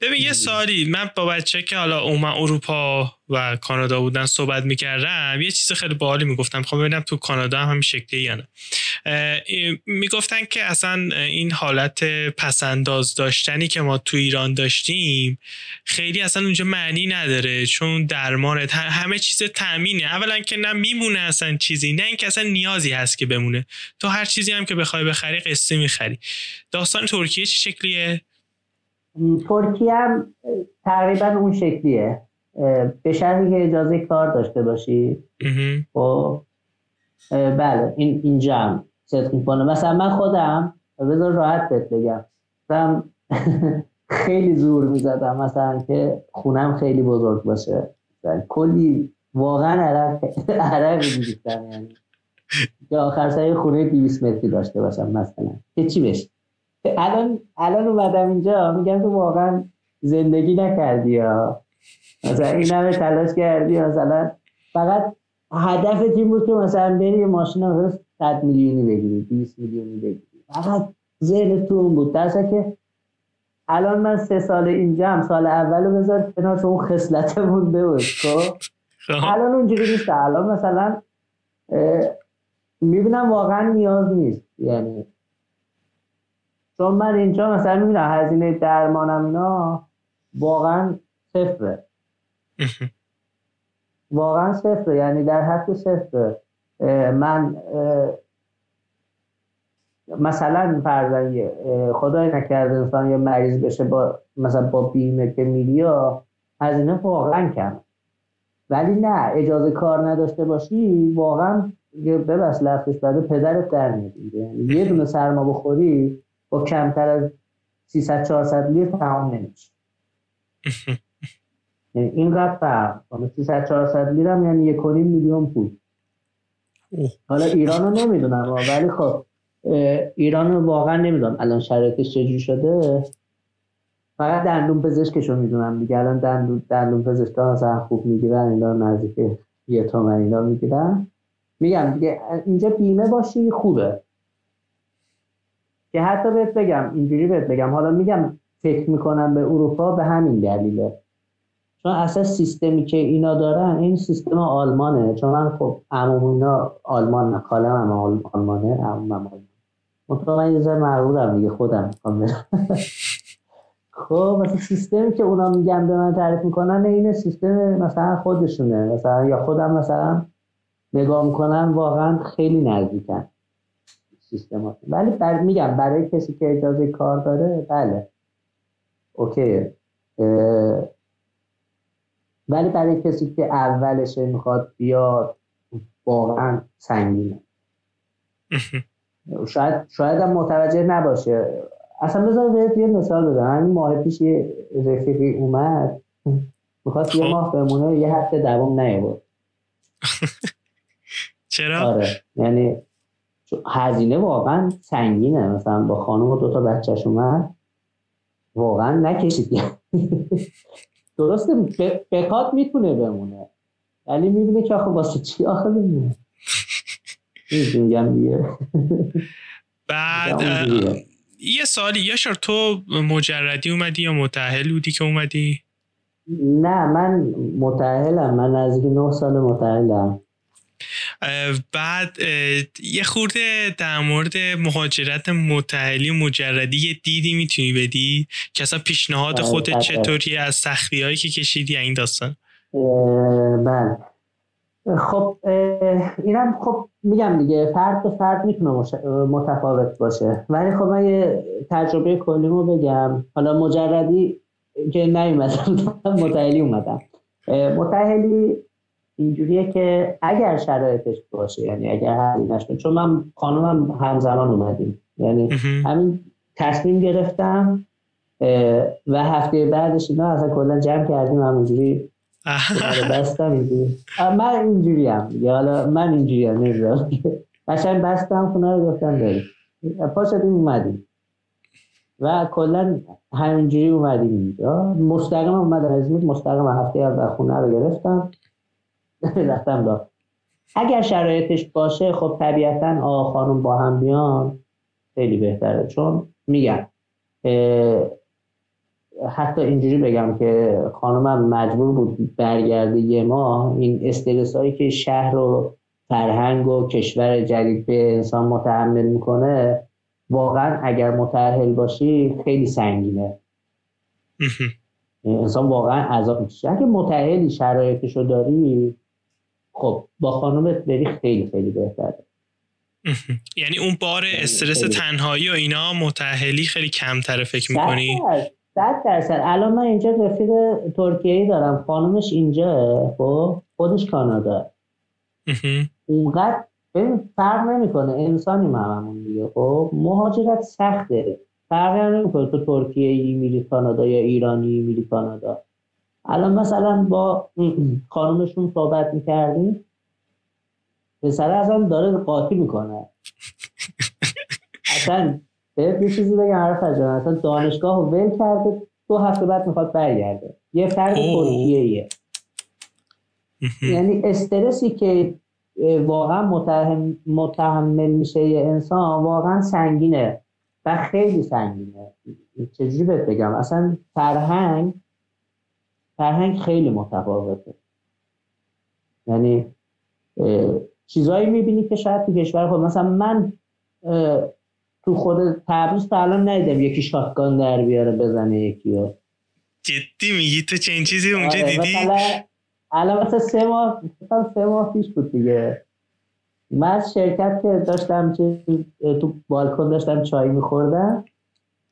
ببین یه سالی من با بچه که حالا اومد اروپا و کانادا بودن صحبت می‌کردم یه چیز خیلی باحالی می‌گفتم. خب ببینم تو کانادا هم همین شکلی یا نه. می‌گفتن که اصلا این حالت پسنداز داشتنی که ما تو ایران داشتیم خیلی اصلا اونجا معنی نداره چون درمان همه چیز تامینه اولا که نه میمونه اصلا چیزی نه اینکه اصلا نیازی هست که بمونه. تو هر چیزی هم که بخوای بخری قصه می‌خری. داستان ترکیه چه شکلیه؟ ترکیه هم تقریبا اون شکلیه. به شرطی که اجازه کار داشته باشی. خب. بله این اینجا هم صدق می‌کنه. مثلا من خودم بذار راحت بهت بگم. مثلا خیلی زور می‌زدم مثلا که خونم خیلی بزرگ باشه. کلی واقعا عرق عرق میریختم یعنی. که آخر سر خونه 200 متری داشته باشم مثلا. که چی بشه؟ الان الان اومدم اینجا. میگم تو واقعا زندگی نکردی یا مثلا این همه تلاش کردی مثلا فقط هدف تیم بود که مثلا بری ماشین رو 100 میلیونی بگیری 20 میلیونی بگیری. فقط ذهن تو اون بود. درسته که الان من سه سال اینجا هم سال اول بذار کنار چون اون خصلتمون بود خب؟, خب. الان اونجوری نیست. الان مثلا می‌بینم واقعا نیاز نیست. یعنی چون من اینجا مثلا می‌بینم هزینه درمانم اینا واقعا صفره. واقعا صفره. یعنی در حد صفره. من مثلا فرضاً خدای نکرده انسان یه مریض بشه با مثلا با بیمه که میلیا هزینه واقعا کم ولی نه اجازه کار نداشته باشی واقعا ببس لفتش بعد پدرت در میاد یعنی یه دونه سرما بخوری با کمتر از 300 400 لیر تمام نمیشه. یعنی اینقدر فرق. 300 400 لیر هم یعنی یک میلیون پول. حالا ایران رو نمی‌دونم. ولی خب ایران رو واقعا نمی‌دونم الان شرایطش چجوری شده. فقط دندون پزشکش رو می‌دونم دیگه. الان دندون, دندون پزشک مثلا خوب می‌گیرن اینا نزدیک یه تومن اینا می‌گیرن. میگم دیگه اینجا بیمه باشی خوبه. که حتی بهت بگم اینجوری بهت بگم. حالا میگم فکر می‌کنم به اروپا به همین دلیله. چون اصلا سیستمی که اینا دارن این سیستم آلمانه. چون من خب عموم اینا آلمان نکالم هم آلمانه عموم آلمان. مطمئن من یه ذره دیگه خودم می‌خوام خب مثلا سیستمی که اونا میگن به من تعریف می‌کنن این سیستم مثلا خودشونه. مثلا یا خودم مثلا نگاه می‌کنم واقعا خیلی نزدیکن. سیستم ولی بر میگم برای کسی که اجازه کار داره بله. اوکی. ولی برای کسی که اولش می‌خواد بیاد واقعا سنگینه. شاید شاید هم متوجه نباشه. اصلا بذار بهت یه مثال بزنم همین ماه پیش یه رفیقی اومد می‌خواست یه خب. ماه بمونه یه هفته دوام نیاورد. چرا؟ آره. یعنی هزینه واقعا سنگینه. مثلا با خانم و دوتا بچهش اومد واقعا نکشید. درسته بخواد می‌تونه بمونه. ولی می‌بینه که آخه واسه چی آخه بمونه؟ میگم دیگه. بعد یه سالی یاشار تو مجردی اومدی یا متحل بودی که اومدی؟ نه من متحلم من نزدیک نه سال متحلم بعد یه خورده در مورد مهاجرت متحلی و مجردی یه دیدی می‌تونی بدی؟ که اصلا پیشنهاد بله، خودت چطوری از سختی هایی که کشیدی این داستان؟ بله. خب اینم خب میگم دیگه فرد به فرد می‌تونه متفاوت باشه. ولی خب من یه تجربه کلیمو بگم. حالا مجردی که نیومدم متحلی اومدم. متحلی اینجوریه که اگر شرایطش باشه یعنی اگر هزینهش چون من خانومم همزمان اومدیم. یعنی همین تصمیم گرفتم و هفته بعدش اینا اصلا کلا جمع کردیم همونجوری بستم اینجوری. من اینجوری هم حالا من اینجوری هم نمی‌دونم. قشنگ بستم خونه رو گفتم بریم. پا شدیم اومدیم. و کلا همینجوری اومدیم اینجا. مستقیم اومدم از مستقیم هفته اول خونه رو گرفتم. رفتم داد اگر شرایطش باشه خب طبیعتا آقا خانم با هم بیان خیلی بهتره. چون میگم حتی اینجوری بگم که خانمم مجبور بود برگرده یه ماه. این استرس هایی که شهر و فرهنگ و کشور جدید به انسان متحمل می‌کنه واقعا اگر متحل باشی خیلی سنگینه. انسان واقعا عذاب میشه اگه متحلی شرایطش داری خب با خانومت بری خیلی خیلی بهتره. یعنی اون بار استرس تنهایی و اینا متحلی خیلی کمتره فکر می‌کنی؟ صد درصد. الان من اینجا رفیق ترکیه ای دارم. خانومش اینجا خب؟ خودش کانادا. اونقدر ببین فرق نمی‌کنه. انسانی هممون دیگه خب؟ مهاجرت سخته. فرق نمی‌کنه. تو ترکیه ای میری کانادا یا ایرانی میری کانادا. الان مثلا با خانومشون صحبت می‌کردیم پسر اصلا داره قاطی می‌کنه. اصلا بهت یه چیزی بگم حرف جان اصلا دانشگاه رو ول کرده دو هفته بعد می‌خواد برگرده. یه فرق ترکیه یعنی استرسی که واقعا متحمل میشه یه انسان واقعا سنگینه و خیلی سنگینه. چجوری بهت بگم؟ اصلا فرهنگ فرهنگ خیلی متفاوته. یعنی چیزایی می‌بینی که شاید تو کشور خود مثلا من تو خود تبریز تا الان ندیدم یکی شاتگان در بیاره بزنه یکی رو جدی میگی؟ تو چه این چیزی اونجا آره، دیدی؟ الان مثلا سه ماه سه ماه پیش بود دیگه. من از شرکت که داشتم تو بالکن داشتم چای میخوردم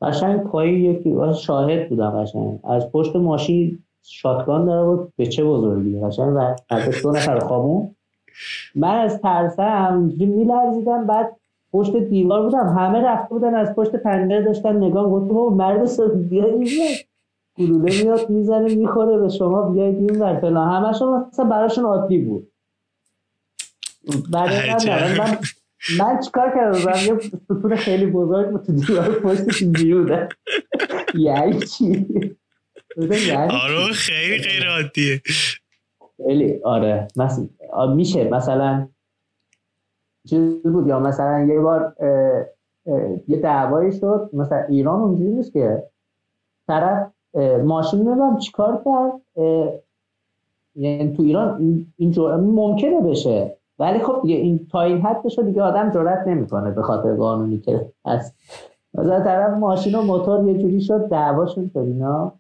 قشنگ پایی یکی شاهد بودم قشنگ. از پشت ماشین شاتگان داره بود به چه بزرگی؟ قشنگ و از دو نفر خوابون من از ترسم میلرزیدم بعد پشت دیوار بودم. همه رفته بودن از پشت پنجره داشتن نگاه گفتم مرد سر بیا گلوله میاد می‌زنه می‌خوره به شما بیاید این ور. فلان. همشون مثلا براشون عادی بود. برای من من چیکار کردم؟ یه ستون خیلی بزرگ بود تو دیوار پشتش اینجوری یعنی چی؟ آره خیلی غیر عادیه. خیلی آره. میشه. مثلا چیز بود یا مثلا یه بار یه دعوایی شد. مثلا ایران اونجوری نیست که طرف ماشین نمی‌دونم چیکار کرد؟ یعنی تو ایران اینجور ممکنه بشه. ولی خب دیگه این تا این حد بشه دیگه آدم جرات نمی‌کنه به خاطر قانونی که هست. مثلا طرف ماشین و موتور یه جوری شد دعواشون شد اینا.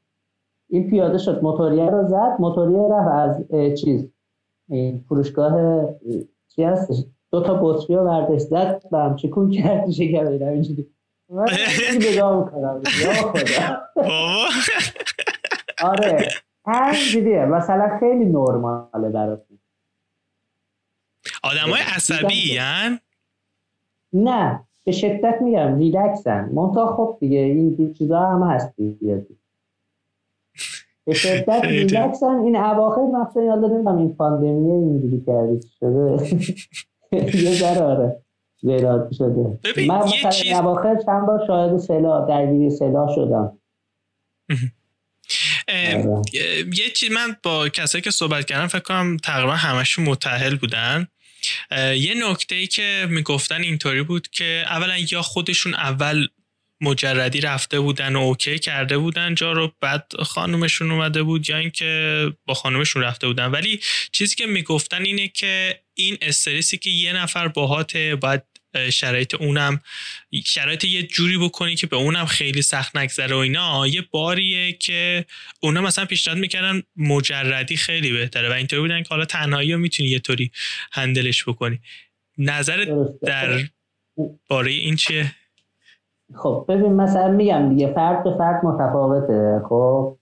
این پیاده شد. موتوریه رو زد. موتوریه رفت از چیز این فروشگاه چی هستش؟ دو تا بطری رو برداشت. زد و هم چکون کرد. شکر بیدم اینجوری. من نگاه می‌کنم. یا خدا. آره. همینجوریه مثلا خیلی نرماله براتون. آدم های عصبی یعنی؟ نه. به شدت میگم. ریلکسن. منتها خب دیگه این چیزا هم هست دیگه. به شدت ریلکسن. این اواخر مثلا یاد نمی‌دونم این پاندمی اینجوری کردی. شده. یه ذره آره. ویراد شده. من مثلا چیز... اواخر چند بار شاهد سلا درگیری سلا شدم. آره. یه چیز من با کسایی که صحبت کردم فکر کنم تقریبا همشون متحل بودن. یه نکته ای که می‌گفتن اینطوری بود که اولا یا خودشون اول مجردی رفته بودن و اوکی کرده بودن جا رو بعد خانومشون اومده بود یا اینکه با خانومشون رفته بودن. ولی چیزی که می‌گفتن اینه که این استرسی که یه نفر باهاته باید شرایط اونم شرایط یه جوری بکنی که به اونم خیلی سخت نگذره و اینا یه باریه که اونا مثلا پیشنهاد می‌کردن مجردی خیلی بهتره و اینطوری بودن که حالا تنهایی رو می‌تونی یه طوری هندلش بکنی. نظر در باره این چیه؟ خب ببین مثلا میگم دیگه فرد به فرد متفاوته. خب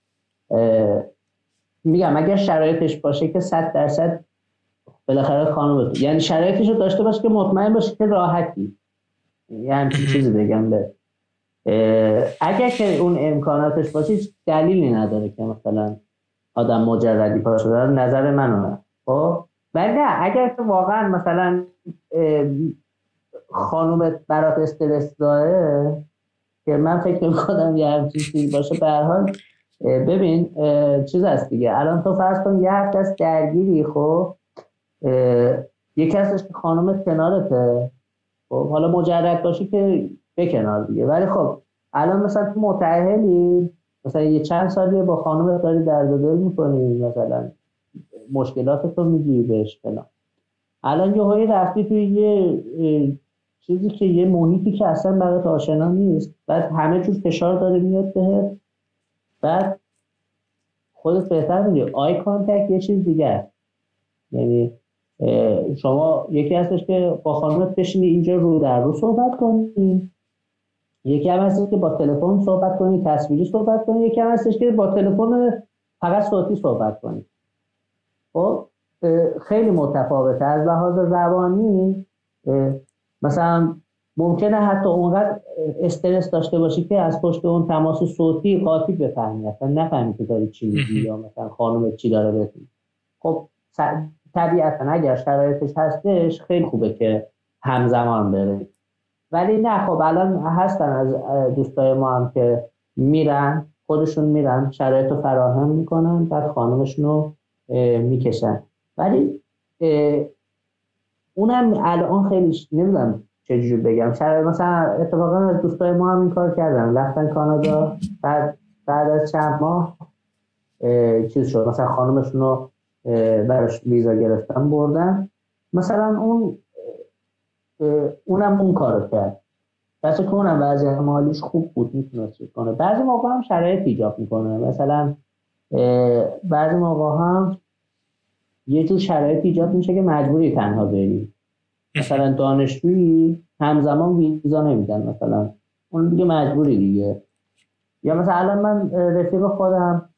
میگم اگر شرایطش باشه که صد درصد بالاخره خانم یعنی شرایطش رو داشته باشه که مطمئن باشه که راحتی. یعنی چیزی بگم به اگر که اون امکاناتش باشه دلیلی نداره که مثلا آدم مجردی پاشه نظر من خب ولی نه اگر که واقعا مثلا خانومت برات استرس داره که من فکر نمی کنم یه همچین چیزی باشه. به حال ببین چیز هست دیگه. الان تو فرض کن یه هفته از درگیری خب؟ یکی هستش که خانومت کنارته. خب حالا مجرد باشی که به کنار دیگه. ولی خب الان مثلا تو متاهلی مثلا یه چند سالیه با خانومت داری درد دل می‌کنی مثلا مشکلات تو میگی بهش فلان. الان یهویی رفتی توی یه چیزی که یه محیطی که اصلا برات آشنا نیست بعد همه جور فشار داره میاد بهت. بعد خودت بهتر میگه eye contact یه چیز دیگه یعنی شما یکی هستش که با خانمت بشینی اینجا رو در رو صحبت کنی. یکی هم هستش که با تلفن صحبت کنی تصویری صحبت کنی. یکی هم هستش که با تلفن فقط صوتی صحبت کنی. خب خیلی متفاوته. از لحاظ زبانی مثلا ممکنه حتی اونقدر استرس داشته باشی که از پشت اون تماس صوتی قاطی بفهمی. اصلا نفهمی که داری چی میگی یا مثلا خانم چی داره بهت خب طبیعتا اگر شرایطش هستش خیلی خوبه که همزمان بره. ولی نه خب الان هستن از دوستای ما هم که میرن خودشون میرن شرایط رو فراهم می‌کنن بعد خانمشون رو می‌کشن. ولی اونم الان خیلی نمی‌دونم چجوری بگم. شاید مثلا اتفاقا از دوستای ما هم این کار کردن. رفتن کانادا بعد بعد از چند ماه چیز شد. مثلا خانمشون رو براش ویزا گرفتن بردن. مثلا اون اونم اون کارو کرد. بس که اونم بعضی مالیش خوب بود می‌تونست کنه. بعضی موقع هم شرایط ایجاب می‌کنه. مثلا بعضی موقع هم یه جور شرایط ایجاد میشه که مجبوری تنها بری. مثلا دانشجویی همزمان ویزا نمیدن مثلا. اون دیگه مجبوری دیگه. یا مثلا الان من رفیق خودم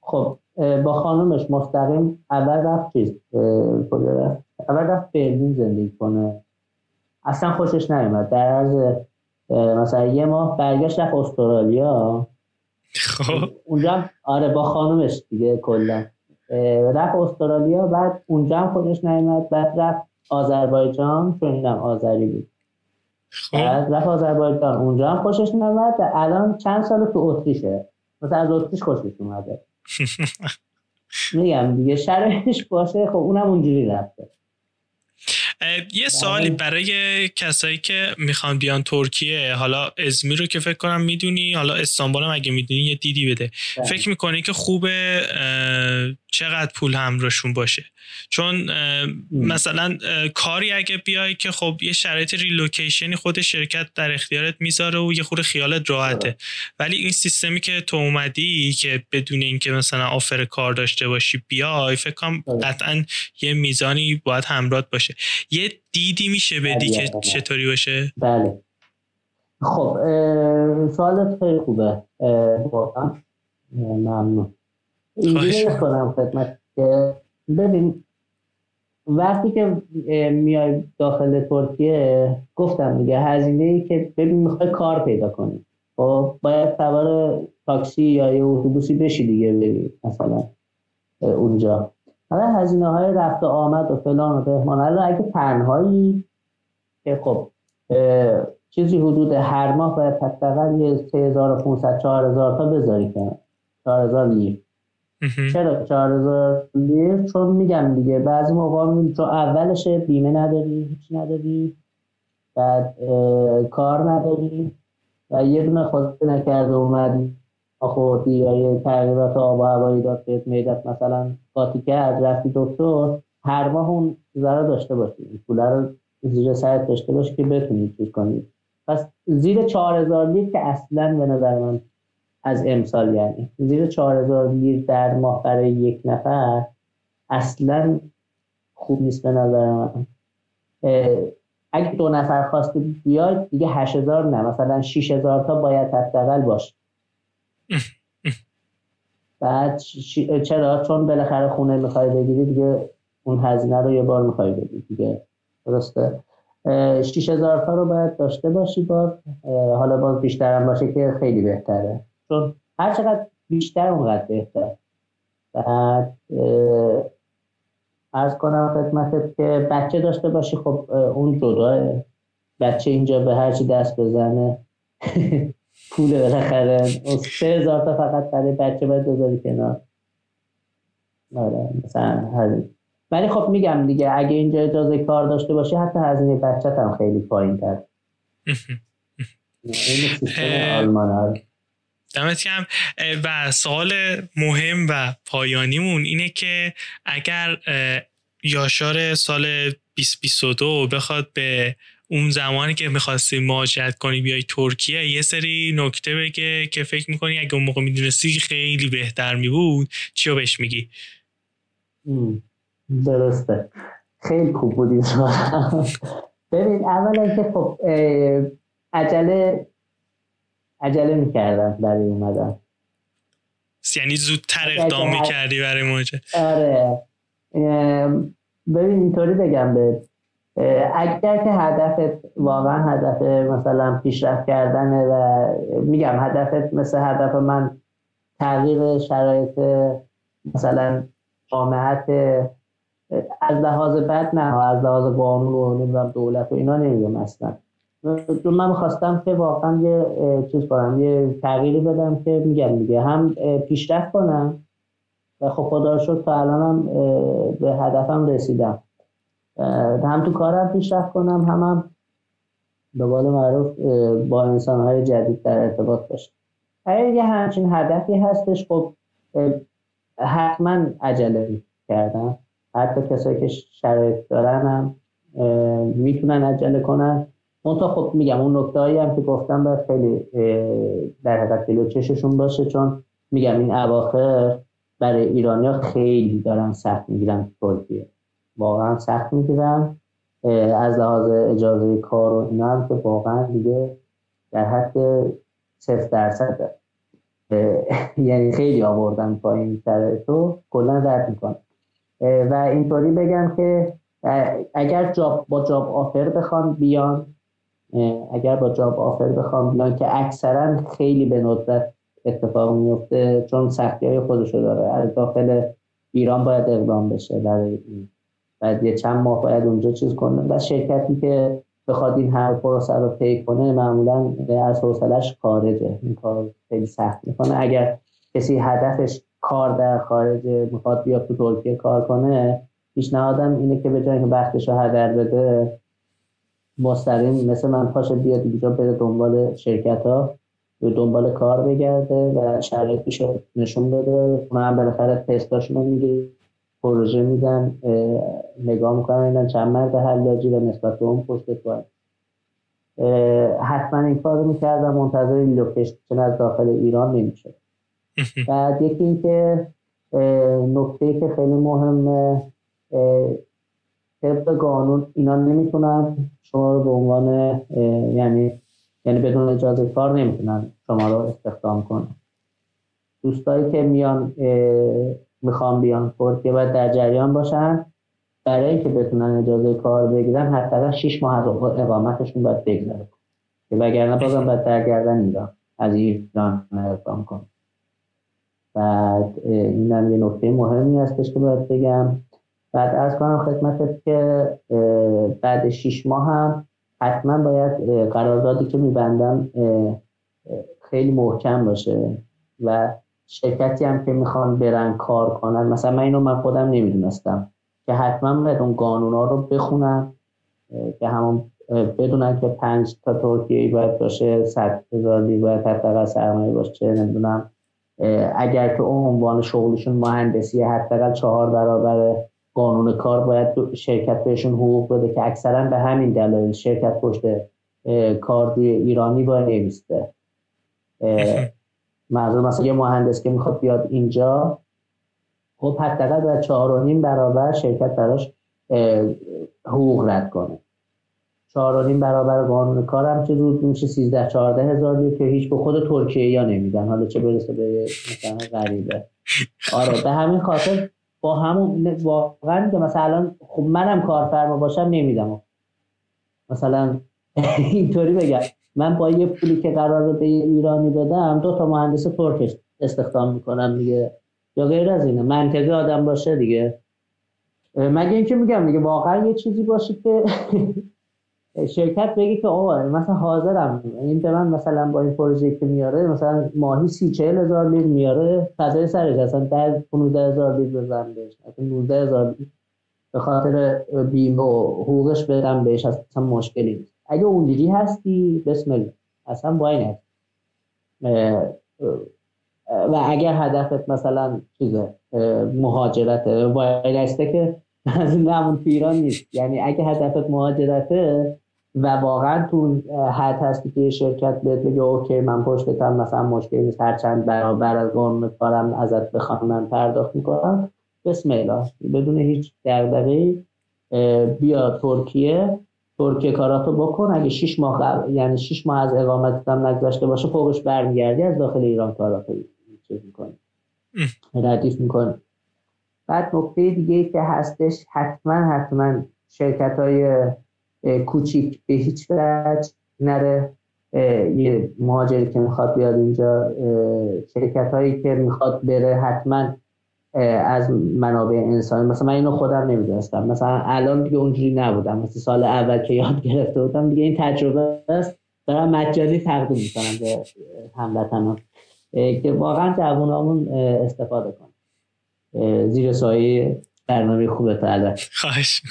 خب با خانومش مستقیم اول رفت چیز اول رفت برلین زندگی کنه. اصلا خوشش نیومد. در عرض مثلا یه ماه برگشت رفت استرالیا. خب. اونجا آره با خانومش دیگه کلا. رفت استرالیا بعد اونجا هم خودش نیومد بعد رفت آذربایجان چون اینم آذری بود. خب. رفت آذربایجان اونجا هم خوشش نیومد الان چند سال تو اتریشه. مثلا از اتریش خوشش اومده. میگم دیگه شرایطش باشه خب اونم اونجوری رفته. یه سوالی برای کسایی که می‌خوان بیان ترکیه حالا ازمیر رو که فکر کنم می‌دونی حالا استانبول هم اگه می‌دونی یه دیدی بده. بله. فکر می‌کنی که خوبه چقدر پول همراهشون باشه. چون مثلا کاری اگه بیای که خب یه شرایط ریلوکیشنی خود شرکت در اختیارت می‌ذاره و یه خورده خیالت راحته. ولی این سیستمی که تو اومدی که بدون اینکه مثلا آفر کار داشته باشی بیای فکر کنم قطعا یه میزانی باید همراه باشه. یه دیدی میشه بدی که چطوری باشه؟ بله. خب سوالت خیلی خوبه. واقعا ممنون. اینجوری کنم خدمت که ببین وقتی که میای داخل ترکیه گفتم دیگه هزینه ای که ببین می‌خوای کار پیدا کنی. خب باید سوار تاکسی یا یه اتوبوسی بشی دیگه بری مثلا اونجا. حالا هزینه های رفت و آمد و فلان و بهمان حالا اگه تنهایی که خب چیزی حدود هر ماه باید حداقل یه 3500 4000 تا بذاری کنه 4000 لیر چرا 4000 لیر؟ چون میگم دیگه بعضی موقع چون اولشه بیمه نداری هیچ نداری بعد کار نداری و یه دونه خود نکرده اومدی خوردی یا یه تغییرات آب و هوایی داد بهت میدت مثلا قاطی کرد رفتی دکتر هر ماه اون ذره داشته باشی پول رو زیر سرت داشته باشی که بتونی چیز کنی. پس زیر 4000 لیر که اصلا به نظر من از امسال یعنی. زیر 4000 لیر در ماه برای یک نفر اصلا خوب نیست به نظر من. اگه دو نفر خواستی بیاید دیگه 8000 نه مثلا 6000 تا باید حداقل باشه. بعد چرا؟ چون بالاخره خونه می‌خوای بگیری دیگه اون هزینه رو یه بار می‌خوای بدی دیگه. درسته؟ 6000 تا رو باید داشته باشی باز حالا باز بیشتر هم باشه که خیلی بهتره. چون هر چقدر بیشتر اونقدر بهتر. بعد ارز کنم خدمتت که بچه داشته باشی خب اون جداه بچه اینجا به هر چی دست بزنه پول بالاخره سه هزار تا فقط برای بچه باید بذاری کنار. آره مثلا ولی خب میگم دیگه اگه اینجا اجازه کار داشته باشی حتی هزینه بچه هم خیلی پایین تر دمت کم و سوال مهم و پایانیمون اینه که اگر یاشار سال 2022 بخواد به اون زمانی که می‌خواستی مهاجرت کنی بیای ترکیه یه سری نکته بگه که فکر می‌کنی اگه اون موقع می‌دونستی خیلی بهتر میبود چی رو بهش میگی؟ درسته. خیلی خوب بود این ببین اولا که خب عجله عجله می‌کردم برای اومدن. یعنی زودتر اقدام می‌کردی برای مهاجرت آره. ببین اینطوری بگم به اگر که هدفت واقعا هدف مثلا پیشرفت کردنه و میگم هدفت مثل هدف من تغییر شرایط مثلا جامعت از لحاظ بد نه از لحاظ قانون و نمی‌دونم دولت و اینا نمی‌دونم اصلا. من می‌خواستم که واقعا یه چیز کنم یه تغییری بدم که میگم دیگه. هم پیشرفت کنم و خب خدا شد تا الانم به هدفم رسیدم. هم تو کارم پیشرفت کنم هم هم به قول معروف با انسانهای جدید در ارتباط باشم. اگر یه همچین هدفی هستش خب حتما عجله کردم حتی کسایی که شرایط دارن هم می‌تونن عجله کنن. تا خب میگم اون نکته هایی هم که گفتم باید خیلی در حقیقت دلو چششون باشه چون میگم این اواخر برای ایرانیا خیلی دارن سخت می‌گیرن ترکیه. واقعا سخت می‌گیرن از لحاظ اجازه کار و اینا هم که واقعا دیگه در حد صفر درصد. یعنی خیلی آوردن پایین سر تو کلا رد می‌کنه و اینطوری بگم که اگر job با job offer بخوان بیان اگر با job offer بخوام بیان که اکثرا خیلی به ندرت اتفاق میفته چون سختی های خودشو داره. از داخل ایران باید اقدام بشه برای این. بعد یه چند ماه باید اونجا چیز کنه. و شرکتی که بخواد این هر پروسه رو پی کنه معمولا از حوصلش خارجه. این کار خیلی سخت می‌کنه. اگر کسی هدفش کار در خارج می‌خواد بیاد تو ترکیه کار کنه پیشنهادم اینه که به جای که وقتش رو هدر بده مستقیم مثل من پاش بیاد اینجا بره دنبال شرکت ها به دنبال کار بگرده و شرایطش نشون بده من بالاخره تستاشون رو میگه پروژه میدن نگاه می‌کنن اینا چند مرد حلاجی و نسبت به اون پشت باید حتما این کار رو می‌کردم منتظر لوکیشن از داخل ایران نمیشه بعد یکی اینکه نکته که خیلی مهمه طبق قانون اینا نمی‌تونن شما رو به عنوان یعنی یعنی بدون اجازه کار نمی‌تونن شما رو استخدام کنن. دوستایی که میان می‌خوام بیان ترکیه باید در جریان باشن برای اینکه بتونن اجازه کار بگیرن حتی 6 ماه از اقامتشون باید بگذره. که وگرنه بازم باید درگردن ایران از ایران اقدام کن بعد این هم یه نکته مهمی هستش که باید بگم. بعد از کنم خدمتت که بعد 6 ماه هم حتما باید قراردادی که میبندم خیلی محکم باشه و شرکتی هم که می‌خوان برن کار کنن مثلا من اینو من خودم نمی‌دونستم که حتما باید اون قانونا رو بخونن که همون بدونن که پنج تا ترکیه باید باشه صد هزار باید حداقل سرمایه باشه نمی‌دونم. اگر که اون عنوان شغلشون مهندسی حداقل چهار برابر قانون کار باید شرکت بهشون حقوق بده که اکثرا به همین دلایل شرکت پشت کاردی ایرانی باید نویسته منظور مثلا یه مهندس که می‌خواد بیاد اینجا خب حداقل باید چهار و نیم برابر شرکت براش حقوق رد کنه. چهار و نیم برابر قانون کار هم چه روز میشه؟ 13 14 هزار که هیچ به خود ترکیه یا نمیدن. حالا چه برسه به مثلا غریبه. آره به همین خاطر با همون واقعا که مثلا خب منم کارفرما باشم نمیدم. مثلا اینطوری بگم. من با یه پولی که قرار به ایرانی بدم دو تا مهندس ترکش استخدام می‌کنم دیگه. یا غیر از اینه. منطقی آدم باشه دیگه. مگه اینکه میگم دیگه واقعا یه چیزی باشه که شرکت بگی که آقا مثلا حاضرم. این به من مثلا با این پروژه که میاره مثلا ماهی سی چهل هزار لیر میاره فضای سرش اصلا در 15 هزار لیر بزن بهش اصلا 19 هزار به خاطر بیمه و حقوقش بدم بهش اصلا مشکلی نیست. اگه اونجوری هستی بسم الله. اصلا باید و اگر هدفت مثلا چیزه مهاجرته وایرسته که از این ایران نیست. یعنی اگه هدفت مهاجرته و واقعا تو حد هستی که شرکت بهت بگه اوکی من پشتتم مثلا مشکلی نیست هرچند برابر از قانون کارم ازت بخوام من پرداخت می‌کنم. بسم الله. بدون هیچ دغدغه‌ای بیا ترکیه. ترکیه کاراتو بکن. اگه 6 ماه یعنی 6 ماه از اقامتت هم نگذشته باشه فوقش برمیگردی از داخل ایران کاراتو چیز می‌کنی. ردیف می‌کنی. بعد نکته دیگه که هستش حتما حتما شرکت های کوچیک به هیچ وجه نره. یه مهاجری که می‌خواد بیاد اینجا شرکت هایی که می‌خواد بره حتما از منابع انسانی. مثلا من اینو خودم نمی‌دونستم. مثلا الان دیگه اونجوری نبودم. مثلا سال اول که یاد گرفته بودم دیگه این تجربه است. دارم مجانی تقدیم می‌کنم به هموطنان. که واقعا جوانامون استفاده کنن زیر سایه برنامه خوبه تو البته خواهش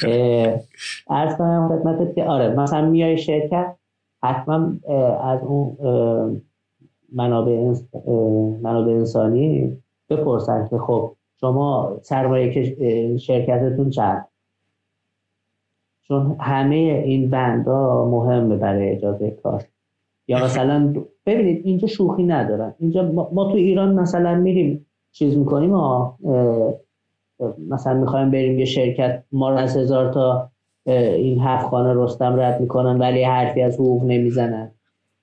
ارز کنم خدمتت که آره مثلا میای شرکت حتما از اون منابع, منابع انسانی بپرسن که خب شما سرمایه شرکتتون چند؟ چون همه این بندا مهمه برای اجازه کار. یا مثلا ببینید اینجا شوخی ندارن اینجا ما تو ایران مثلا میریم چیز می‌کنیم مثلا می‌خوایم بریم یه شرکت ما رو از هزار تا این هفت خانه رستم رد می‌کنن ولی حرفی از حقوق نمی‌زنن.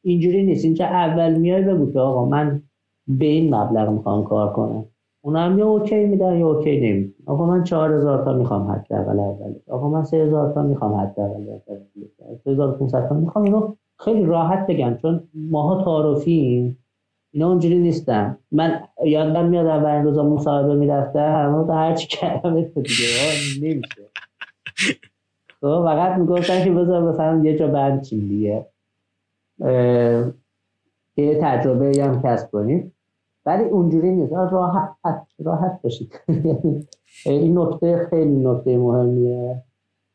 اینجوری نیست. اینجا اول میای بگو که آقا من به این مبلغ می‌خوام کار کنم. اونا هم یا اوکی میدن یا اوکی نمیدن. آقا من چهار هزار تا می‌خوام حد اول. اول آقا من سه هزار تا می‌خوام حد اول. سه هزار تا می‌خوام. اینو خیلی راحت بگم چون ماها تعارفیم. اینا اونجوری نیستن. من یادم میاد اولین روزا مصاحبه می‌رفتم هر چی کردم دیگه. نمیشه. خب فقط می‌گفتن که بذار مثلا یه جا بند چیم دیگه یه تجربه هم کسب کنیم. ولی اونجوری نیست. راحت راحت باشید. این نکته خیلی نکته مهمیه.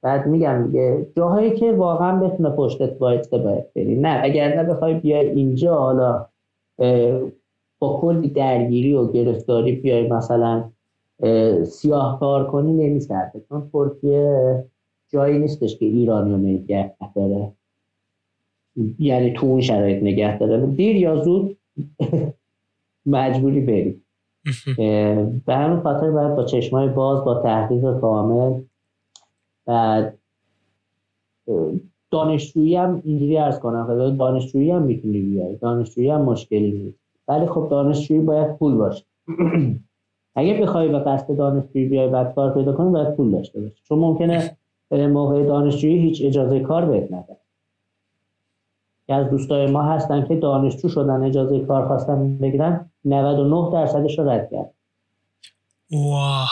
بعد میگم دیگه جاهایی که واقعا بتونه پشتت باید باید بری نه اگر نه بخوای بیای اینجا حالا با کلی درگیری و گرفتاری بیای مثلا سیاه کار کنی نمیسرده چون ترکیه جایی نیستش که ایرانی رو نگه داره. یعنی تو اون شرایط نگه داره. دیر یا زود مجبوری بری. به همین خاطر باید با چشمای باز با تحقیق کامل بعد دانشجویی هم اینجوری ارز کنم دانشجویی هم می‌تونی بیاری دانشجویی هم مشکلی نیست. ولی خب دانشجویی باید پول باشه. اگه بخوای به قصد دانشجویی بیای بعد کار پیدا کنی باید پول داشته باشی. چون ممکنه موقع دانشجویی هیچ اجازه کار بهت نده از دوستای ما هستن که دانشجو شدن اجازه کار خواستن بگیرن 99 درصدش رو رد کرد واه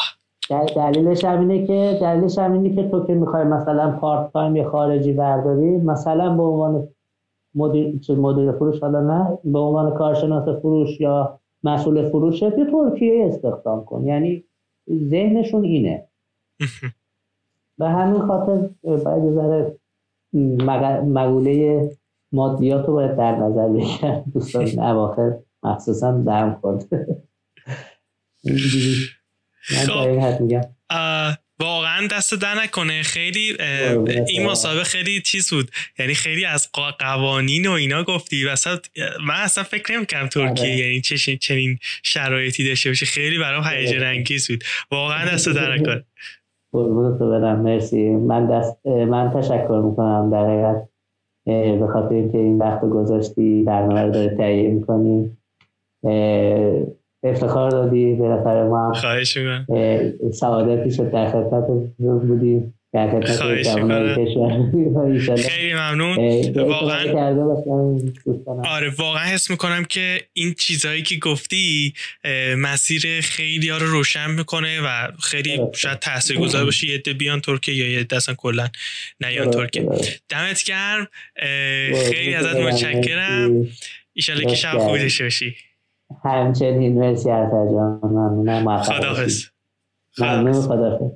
دلیلش هم اینه که دلیلش هم اینه که تو که می‌خوای مثلا پارت تایم یا خارجی برداری مثلا به عنوان مدیر مدیر فروش حالا نه به عنوان کارشناس فروش یا مسئول فروش یه ترکیه استخدام کن. یعنی ذهنشون اینه. به همین خاطر باید ذره مقوله مادیات رو باید در نظر بگیرن دوستان اواخر مخصوصا درم خب. واقعا دست در نکنه. خیلی این مسابقه خیلی چیز بود. یعنی خیلی از قوانین و اینا گفتی. وسط من اصلا فکر نمی کنم ترکیه آره. یعنی چنین شرایطی داشته باشه. خیلی برام هیجان انگیز بود. واقعا دست در نکنه. قربونت بدم مرسی. من دست من تشکر می‌کنم در حقیقت به خاطر اینکه این وقت گذاشتی برنامه رو داره تهیه می‌کنی. افتخار دادی بالاخره ما هم خواهش سعادتی شد در خدمت بودیم. خیلی ممنون. واقعا آره واقعا حس می‌کنم که این چیزهایی که گفتی مسیر خیلی ها رو روشن می‌کنه و خیلی شاید تاثیر گذار باشه. یه عده بیان ترکیه یا یه اصلا کلا نیان ترکیه. دمت گرم. خیلی ازت متشکرم. ایشالله که شب خوبی داشته باشی. همچنین مرسی ارتا جان ممنونم ممنون خداحافظ.